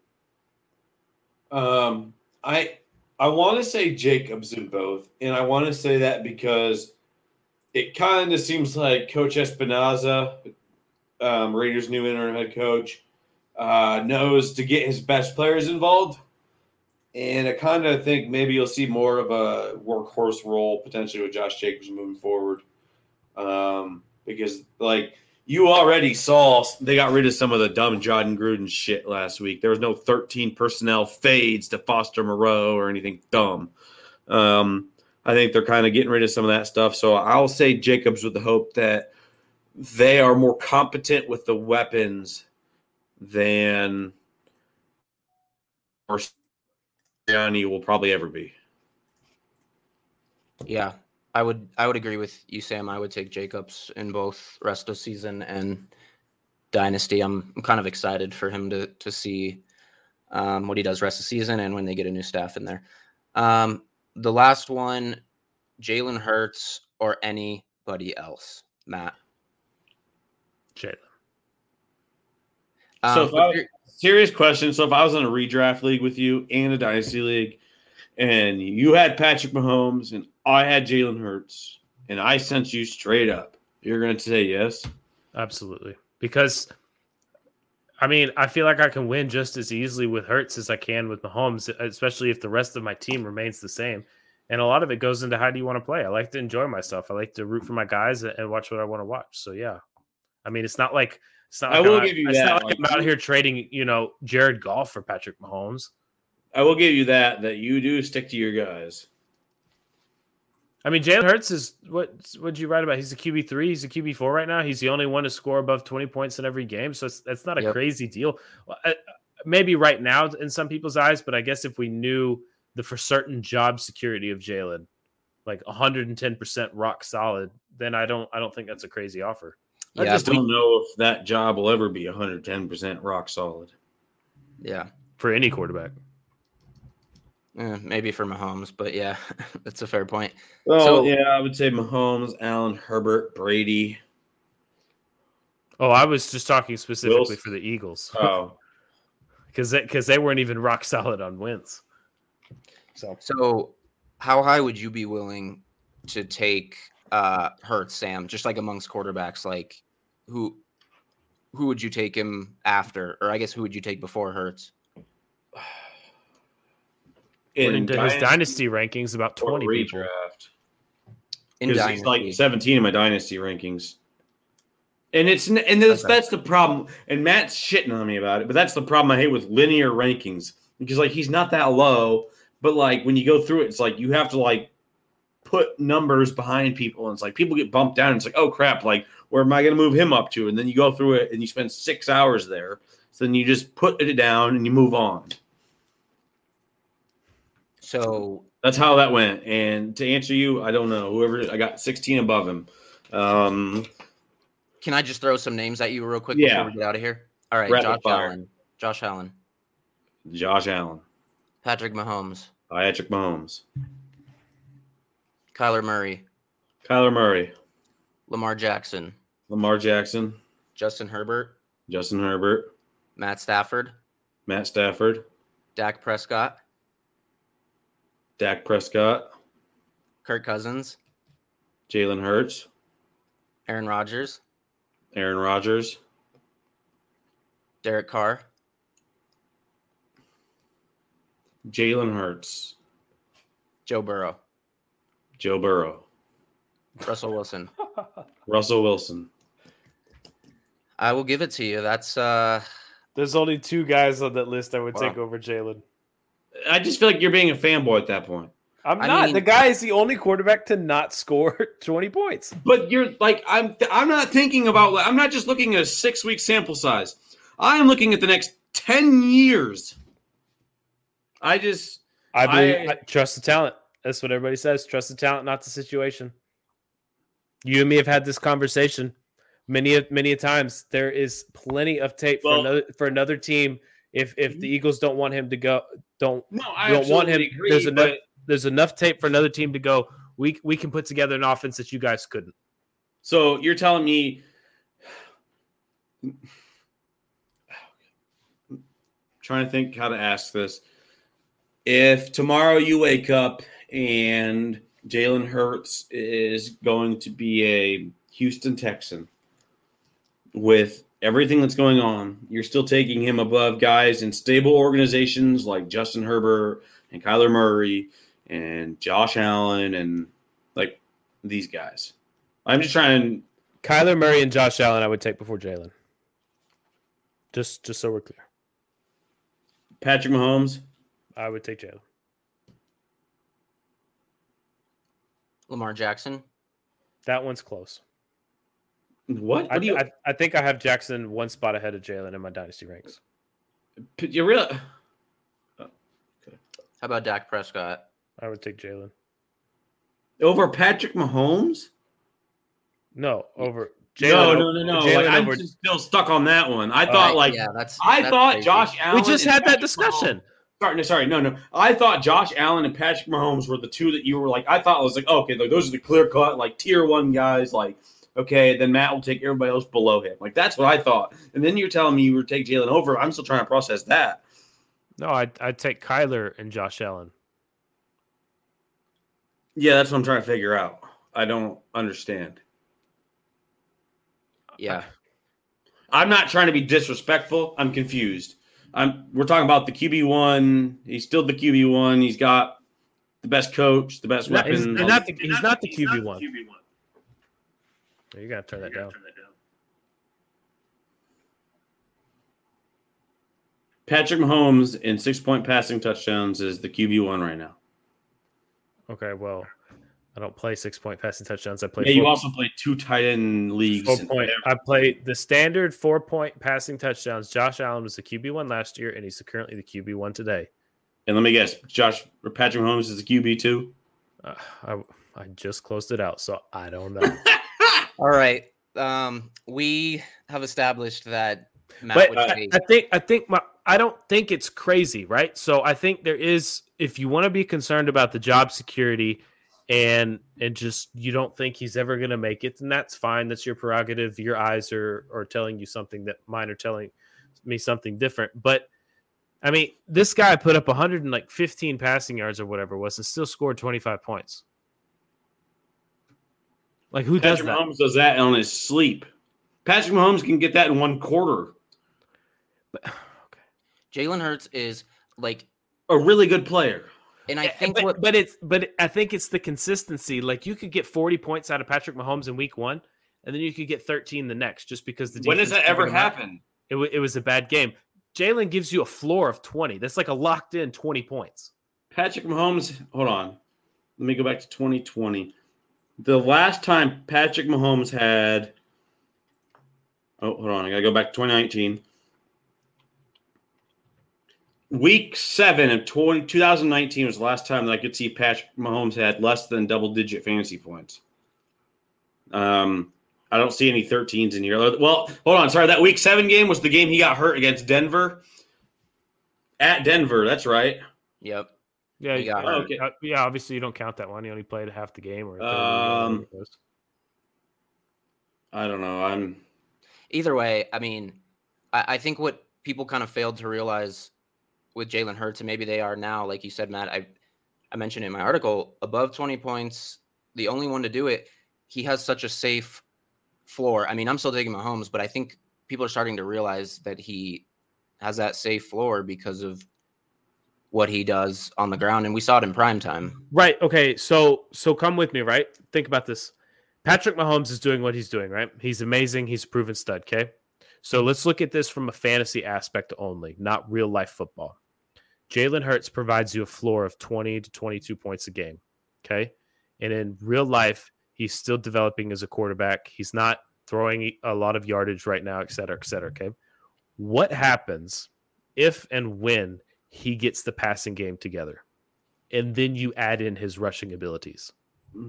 Um, I I want to say Jacobs in both, and I want to say that because it kind of seems like Coach Espinoza, um, Raiders' new interim head coach, uh, knows to get his best players involved. And I kind of think maybe you'll see more of a workhorse role potentially with Josh Jacobs moving forward. Um, because, like, you already saw they got rid of some of the dumb Jon Gruden shit last week. There was no 13 personnel fades to Foster Moreau or anything dumb. Um, I think they're kind of getting rid of some of that stuff. So I'll say Jacobs with the hope that they are more competent with the weapons than or will probably ever be. Yeah, I would I would agree with you, Sam. I would take Jacobs in both rest of season and dynasty. I'm, I'm kind of excited for him to to see um, what he does rest of season and when they get a new staff in there. Um, the last one, Jalen Hurts or anybody else, Matt. Jalen. Um, so, if I, serious question. So, if I was in a redraft league with you and a dynasty league, and you had Patrick Mahomes and I had Jalen Hurts, and I sent you straight up, you're going to say yes? Absolutely, because I mean, I feel like I can win just as easily with Hurts as I can with Mahomes, especially if the rest of my team remains the same. And a lot of it goes into how do you want to play? I like to enjoy myself. I like to root for my guys and watch what I want to watch. So yeah, I mean, it's not like it's not. Like I will I'm, give you that. Like I'm out here trading, you know, Jared Goff for Patrick Mahomes. I will give you that. That you do stick to your guys. I mean, Jalen Hurts is what What'd you write about? He's a QB three. He's a QB four right now. He's the only one to score above twenty points in every game. So it's, that's not a yep. crazy deal. Uh, maybe right now in some people's eyes, but I guess if we knew the for certain job security of Jalen, like one hundred and ten percent rock solid, then I don't I don't think that's a crazy offer. I just we, don't know if that job will ever be one hundred ten percent rock solid. Yeah, for any quarterback. Eh, maybe for Mahomes, but yeah, [laughs] that's a fair point. Well, So- yeah, I would say Mahomes, Allen, Herbert, Brady. Oh, I was just talking specifically Wilson. for the Eagles Oh, [laughs] because because they, weren't even rock [laughs] solid on wins. So So, how high would you be willing to take uh Hurts, Sam? Just like amongst quarterbacks, like who who would you take him after, or I guess who would you take before Hurts? [sighs] [sighs] [sighs] according to his dynasty rankings, about or twenty people. redraft. In Because he's like 17 in my dynasty rankings. And it's and that's, Okay. that's the problem. And Matt's shitting on me about it, but that's the problem I hate with linear rankings because like he's not that low, but like when you go through it, it's like you have to like put numbers behind people, and it's like people get bumped down. And it's like oh crap, like where am I going to move him up to? And then you go through it and you spend six hours there. So then you just put it down and you move on. So That's how that went. And to answer you, I don't know. Whoever I got 16 above him. Um, can I just throw some names at you real quick Yeah. before we get out of here? All right, Rapid Josh fire. Allen, Josh Allen, Josh Allen, Patrick Mahomes, Patrick Mahomes, Kyler Murray, Kyler Murray, Lamar Jackson, Lamar Jackson, Justin Herbert, Justin Herbert, Matt Stafford, Matt Stafford, Dak Prescott, Dak Prescott, Kirk Cousins, Jalen Hurts, Aaron Rodgers, Aaron Rodgers, Derek Carr, Jalen Hurts, Joe Burrow, Joe Burrow, Russell Wilson. [laughs] Russell Wilson. I will give it to you. That's uh There's only two guys on that list I would Wow. take over Jalen. I just feel like you're being a fanboy at that point. I'm I not. mean- the guy is the only quarterback to not score [laughs] 20 points. But you're like I'm. I'm not thinking about. I'm not just looking at a six week sample size. I am looking at the next ten years. I just I believe I- I, trust the talent. That's what everybody says. Trust the talent, not the situation. You and me have had this conversation many a many a times. There is plenty of tape for another for another team. If if the Eagles don't want him to go, don't no. I don't want him. agree, there's enough. but- There's enough tape for another team to go. We we can put together an offense that you guys couldn't. So you're telling me [sighs] trying to think how to ask this. If tomorrow you wake up and Jalen Hurts is going to be a Houston Texan with everything that's going on, you're still taking him above guys in stable organizations like Justin Herbert and Kyler Murray and Josh Allen and like these guys. I'm just trying Kyler Murray and Josh Allen, I would take before Jalen. Just just so we're clear, Patrick Mahomes. I would take Jalen. Lamar Jackson. That one's close. What? I, What do you? I, I think I have Jackson one spot ahead of Jalen in my dynasty ranks. you really? How about Dak Prescott? I would take Jalen. Over Patrick Mahomes? No, over Jalen. no, no, no. Jalen Like, I'm over- just still stuck on that one. I Uh, thought like yeah, that's I that's thought crazy. Josh Allen. we just and had that Patrick discussion. Mahomes- Sorry, no, sorry, no, no. I thought Josh Allen and Patrick Mahomes were the two that you were like. I thought it was like, oh, okay, those are the clear cut, like tier one guys. Like, okay, then Matt will take everybody else below him. Like that's what I thought. And then you're telling me you would take Jalen over. I'm still trying to process that. No, I'd, I'd take Kyler and Josh Allen. Yeah, that's what I'm trying to figure out. I don't understand. Yeah. I'm not trying to be disrespectful. I'm confused. I'm we're talking about the QB one. He's still the QB one. He's got the best coach, the best No, weapons. they're not the- he's not the QB one. You gotta turn that down. Patrick Mahomes in six point passing touchdowns is the QB one right now. Okay, well, I don't play six point passing touchdowns. I play Yeah, you four, also play two tight end leagues. four point. I play the standard four point passing touchdowns. Josh Allen was the QB one last year, and he's currently the QB one today. And let me guess, Josh or Patrick Mahomes is the QB two. Uh, I I just closed it out, so I don't know. [laughs] All right. Um, we have established that Matt but I, I, think I think my, I don't think it's crazy, right? So I think there is if you want to be concerned about the job security and and just you don't think he's ever going to make it, then that's fine. That's your prerogative. Your eyes are are telling you something that mine are telling me something different. But I mean, this guy put up 115 passing yards or whatever it was, and still scored 25 points. Like who Patrick does that? Mahomes does that on his sleep. Patrick Mahomes can get that in one quarter. But, [sighs] okay. Jalen Hurts is like a really good player. And I think but, what but it's but I think it's the consistency. Like you could get 40 points out of Patrick Mahomes in week one, and then you could get 13 the next just because the when does that ever happen? It, it was a bad game. Jalen gives you a floor of 20. That's like a locked in 20 points. Patrick Mahomes, hold on. Let me go back to 2020. The last time Patrick Mahomes had Oh, hold on. I got to go back to 2019. Week seven of 20, 2019 was the last time that I could see Patrick Mahomes had less than double digit fantasy points. Um, I don't see any 13s in here. Well, hold on. Sorry, that week seven game was the game he got hurt against Denver. At Denver, that's right. Yep. Yeah, yeah. Oh, okay. Yeah, obviously you don't count that one. He only played half the game or um, I don't know. I'm either way, I mean, I, I think what people kind of failed to realize with Jalen Hurts, and maybe they are now, like you said, Matt, I I mentioned in my article, above 20 points, the only one to do it, he has such a safe floor. I mean, I'm still taking Mahomes, but I think people are starting to realize that he has that safe floor because of what he does on the ground, and we saw it in prime time. Right. Okay. So so come with me. Right. Think about this. Patrick Mahomes is doing what he's doing. Right. He's amazing. He's proven stud. Okay. So let's look at this from a fantasy aspect only, not real life football. Jalen Hurts provides you a floor of 20 to 22 points a game. Okay. And in real life, He's still developing as a quarterback. He's not throwing a lot of yardage right now, et cetera, et cetera. Okay. What happens if and when he gets the passing game together? And then you add in his rushing abilities.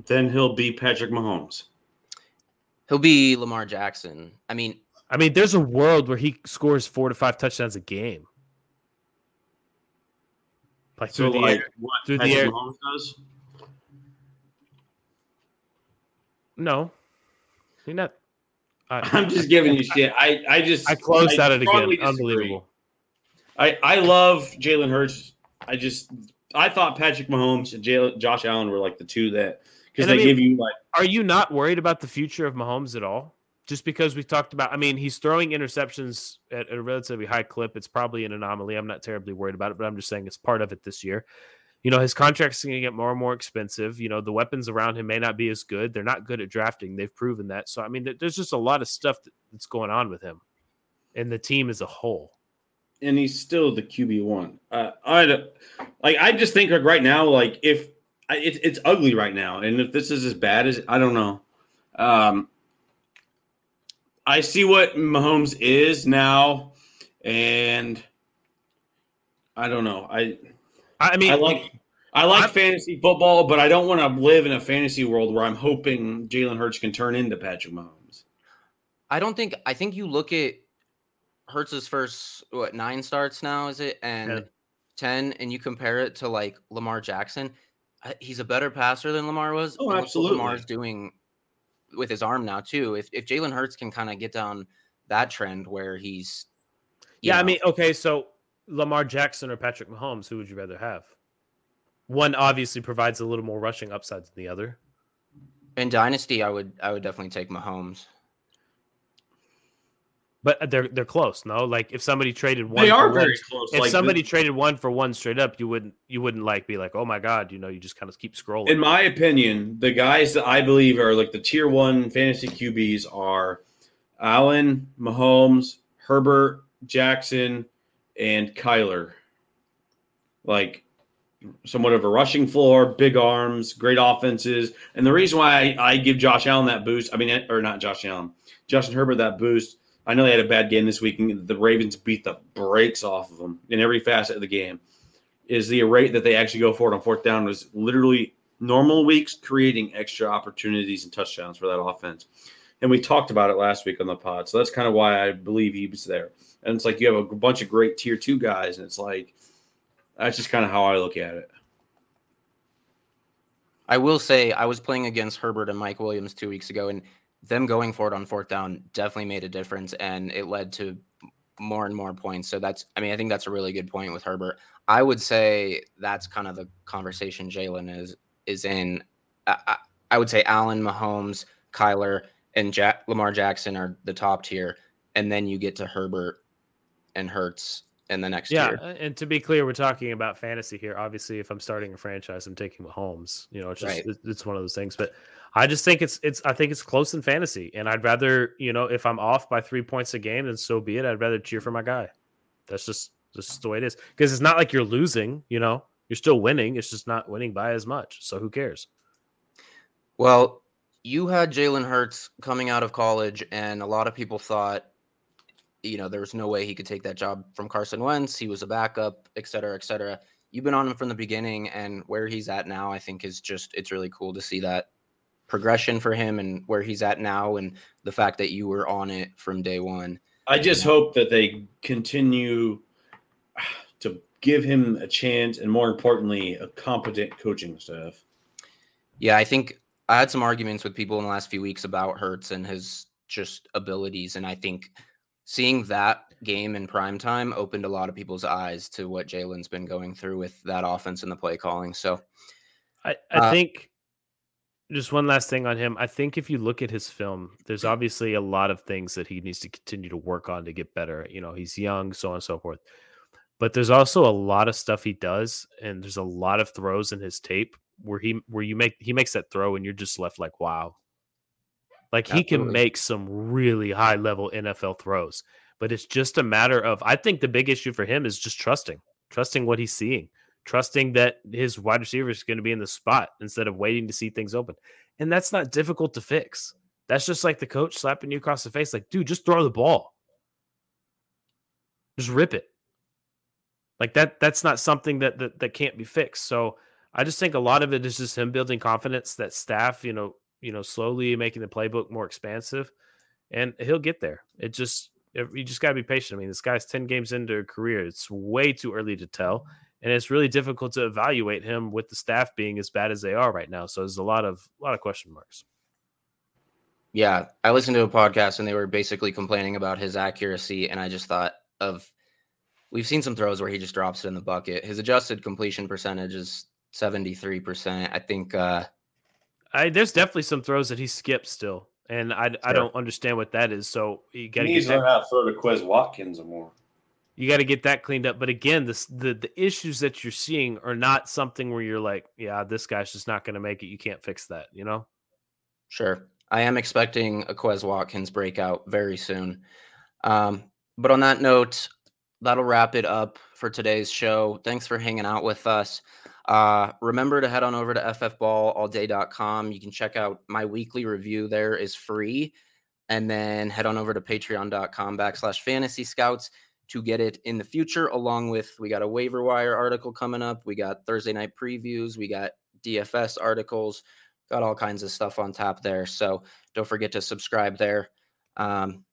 Then he'll be Patrick Mahomes. He'll be Lamar Jackson. I mean, I mean, there's a world where he scores four to five touchdowns a game. Like so, through the like air, what through Patrick the air. Mahomes does. No, you're not. I, [laughs] am just giving you shit. I, I just I closed I out it again. Disagree. Unbelievable. I, I love Jalen Hurts. I just I thought Patrick Mahomes and Jalen, Josh Allen were like the two that because they I mean, give you like. Are you not worried about the future of Mahomes at all? Just because we talked about, I mean, he's throwing interceptions at, at a relatively high clip. It's probably an anomaly. I'm not terribly worried about it, but I'm just saying it's part of it this year you know, his contract's going to get more and more expensive. You know, the weapons around him may not be as good. They're not good at drafting. They've proven that. So, I mean, there's just a lot of stuff that's going on with him and the team as a whole. And he's still the QB one. Uh, I like. I just think like right now, like if it, it's ugly right now, and if this is as bad as I don't know. Um, I see what Mahomes is now, and I don't know. I I mean, I like I like I'm, fantasy football, but I don't want to live in a fantasy world where I'm hoping Jalen Hurts can turn into Patrick Mahomes. I don't think. I think you look at Hurts's first what nine starts now is it and yeah. ten, and you compare it to like Lamar Jackson. He's a better passer than Lamar was. Oh, absolutely. Lamar's doing with his arm now too. If if Jalen Hurts can kind of get down that trend where he's yeah, know, I mean, okay, so Lamar Jackson or Patrick Mahomes, who would you rather have? One obviously provides a little more rushing upside than the other. In Dynasty, I would I would definitely take Mahomes. But they're they're close, no? Like if somebody traded one, they are very one, close. If like somebody traded one for one straight up, you wouldn't you wouldn't like be like, oh my god, you know, you just kind of keep scrolling. In my opinion, the guys that I believe are like the tier one fantasy QBs are Allen, Mahomes, Herbert, Jackson, and Kyler. Like somewhat of a rushing floor, big arms, great offenses. And the reason why I, I, give Josh Allen that boost, I mean, or not Josh Allen, Justin Herbert that boost. I know they had a bad game this week, and the Ravens beat the brakes off of them in every facet of the game. Is the rate that they actually go forward on fourth down was literally normal weeks creating extra opportunities and touchdowns for that offense. And we talked about it last week on the pod. So that's kind of why I believe he was there. and it's like you have a bunch of great tier two guys, and it's like that's just kind of how I look at it. I will say I was playing against Herbert and Mike Williams two weeks ago, and them going for it on fourth down definitely made a difference, and it led to more and more points. So that's, I mean, I think that's a really good point with Herbert. I would say that's kind of the conversation Jalen is is in. I, I would say Allen, Mahomes, Kyler, and Jack, Lamar Jackson are the top tier, and then you get to Herbert and Hurts in the next yeah, year. Uh, and to be clear, we're talking about fantasy here. Obviously, if I'm starting a franchise, I'm taking Mahomes. You know, it's just right. it's one of those things. But I just think it's it's I think it's close in fantasy, and I'd rather you know if I'm off by three points a game, then so be it. I'd rather cheer for my guy. That's just just the way it is because it's not like you're losing. You know, you're still winning. It's just not winning by as much. So who cares? Well, you had Jalen Hurts coming out of college, and a lot of people thought you know, there was no way he could take that job from Carson Wentz. He was a backup, et cetera, et cetera. You've been on him from the beginning, and where he's at now, I think is just it's really cool to see that progression for him and where he's at now, and the fact that you were on it from day one. I just hope that they continue [sighs] to give him a chance, and more importantly, a competent coaching staff. Yeah, I think I had some arguments with people in the last few weeks about Hurts and his just abilities, and I think seeing that game in prime time opened a lot of people's eyes to what Jalen's been going through with that offense and the play calling. So I, I uh, think just one last thing on him. I think if you look at his film, there's obviously a lot of things that he needs to continue to work on to get better. You know, he's young, so on and so forth. But there's also a lot of stuff he does, and there's a lot of throws in his tape where he where you make he makes that throw and you're just left like, wow, like Absolutely. he can make some really high level NFL throws, but it's just a matter of I think the big issue for him is just trusting, trusting what he's seeing, trusting that his wide receiver is going to be in the spot instead of waiting to see things open. And that's not difficult to fix. That's just like the coach slapping you across the face, like, dude, just throw the ball. Just rip it. Like that, that's not something that that, that can't be fixed. So I just think a lot of it is just him building confidence that staff, you know, you know, slowly making the playbook more expansive, and he'll get there. It just you just got to be patient. I mean, this guy's ten games into a career; it's way too early to tell, and it's really difficult to evaluate him with the staff being as bad as they are right now. So there's a lot of a lot of question marks. Yeah, I listened to a podcast and they were basically complaining about his accuracy, and I just thought of we've seen some throws where he just drops it in the bucket. His adjusted completion percentage is 73%. I think uh I, there's definitely some throws that he skips still, and I, sure. I don't understand what that is. So you got to get learn how to throw to Quez Watkins or more. You got to get that cleaned up. But again, this the the issues that you're seeing are not something where you're like, yeah, this guy's just not going to make it. You can't fix that. You know. Sure, I am expecting a Quez Watkins breakout very soon. Um, but on that note, that'll wrap it up for today's show. Thanks for hanging out with us. Uh, remember to head on over to ffballalday.com. You can check out my weekly review there is free. And then head on over to patreon.com backslash fantasy scouts to get it in the future, along with we got a waiver wire article coming up. We got Thursday night previews. We got DFS articles. Got all kinds of stuff on top there. So don't forget to subscribe there. Um,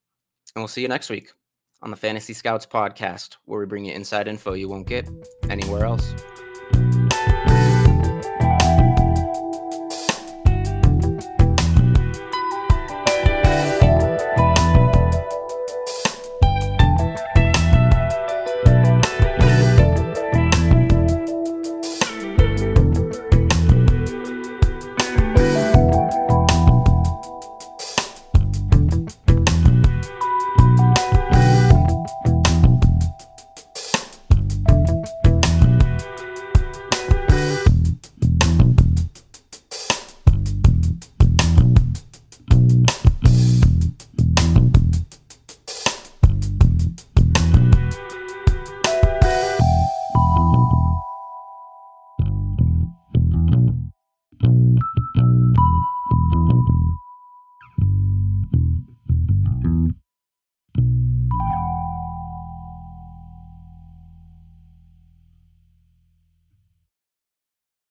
and we'll see you next week on the Fantasy Scouts podcast, where we bring you inside info you won't get anywhere else.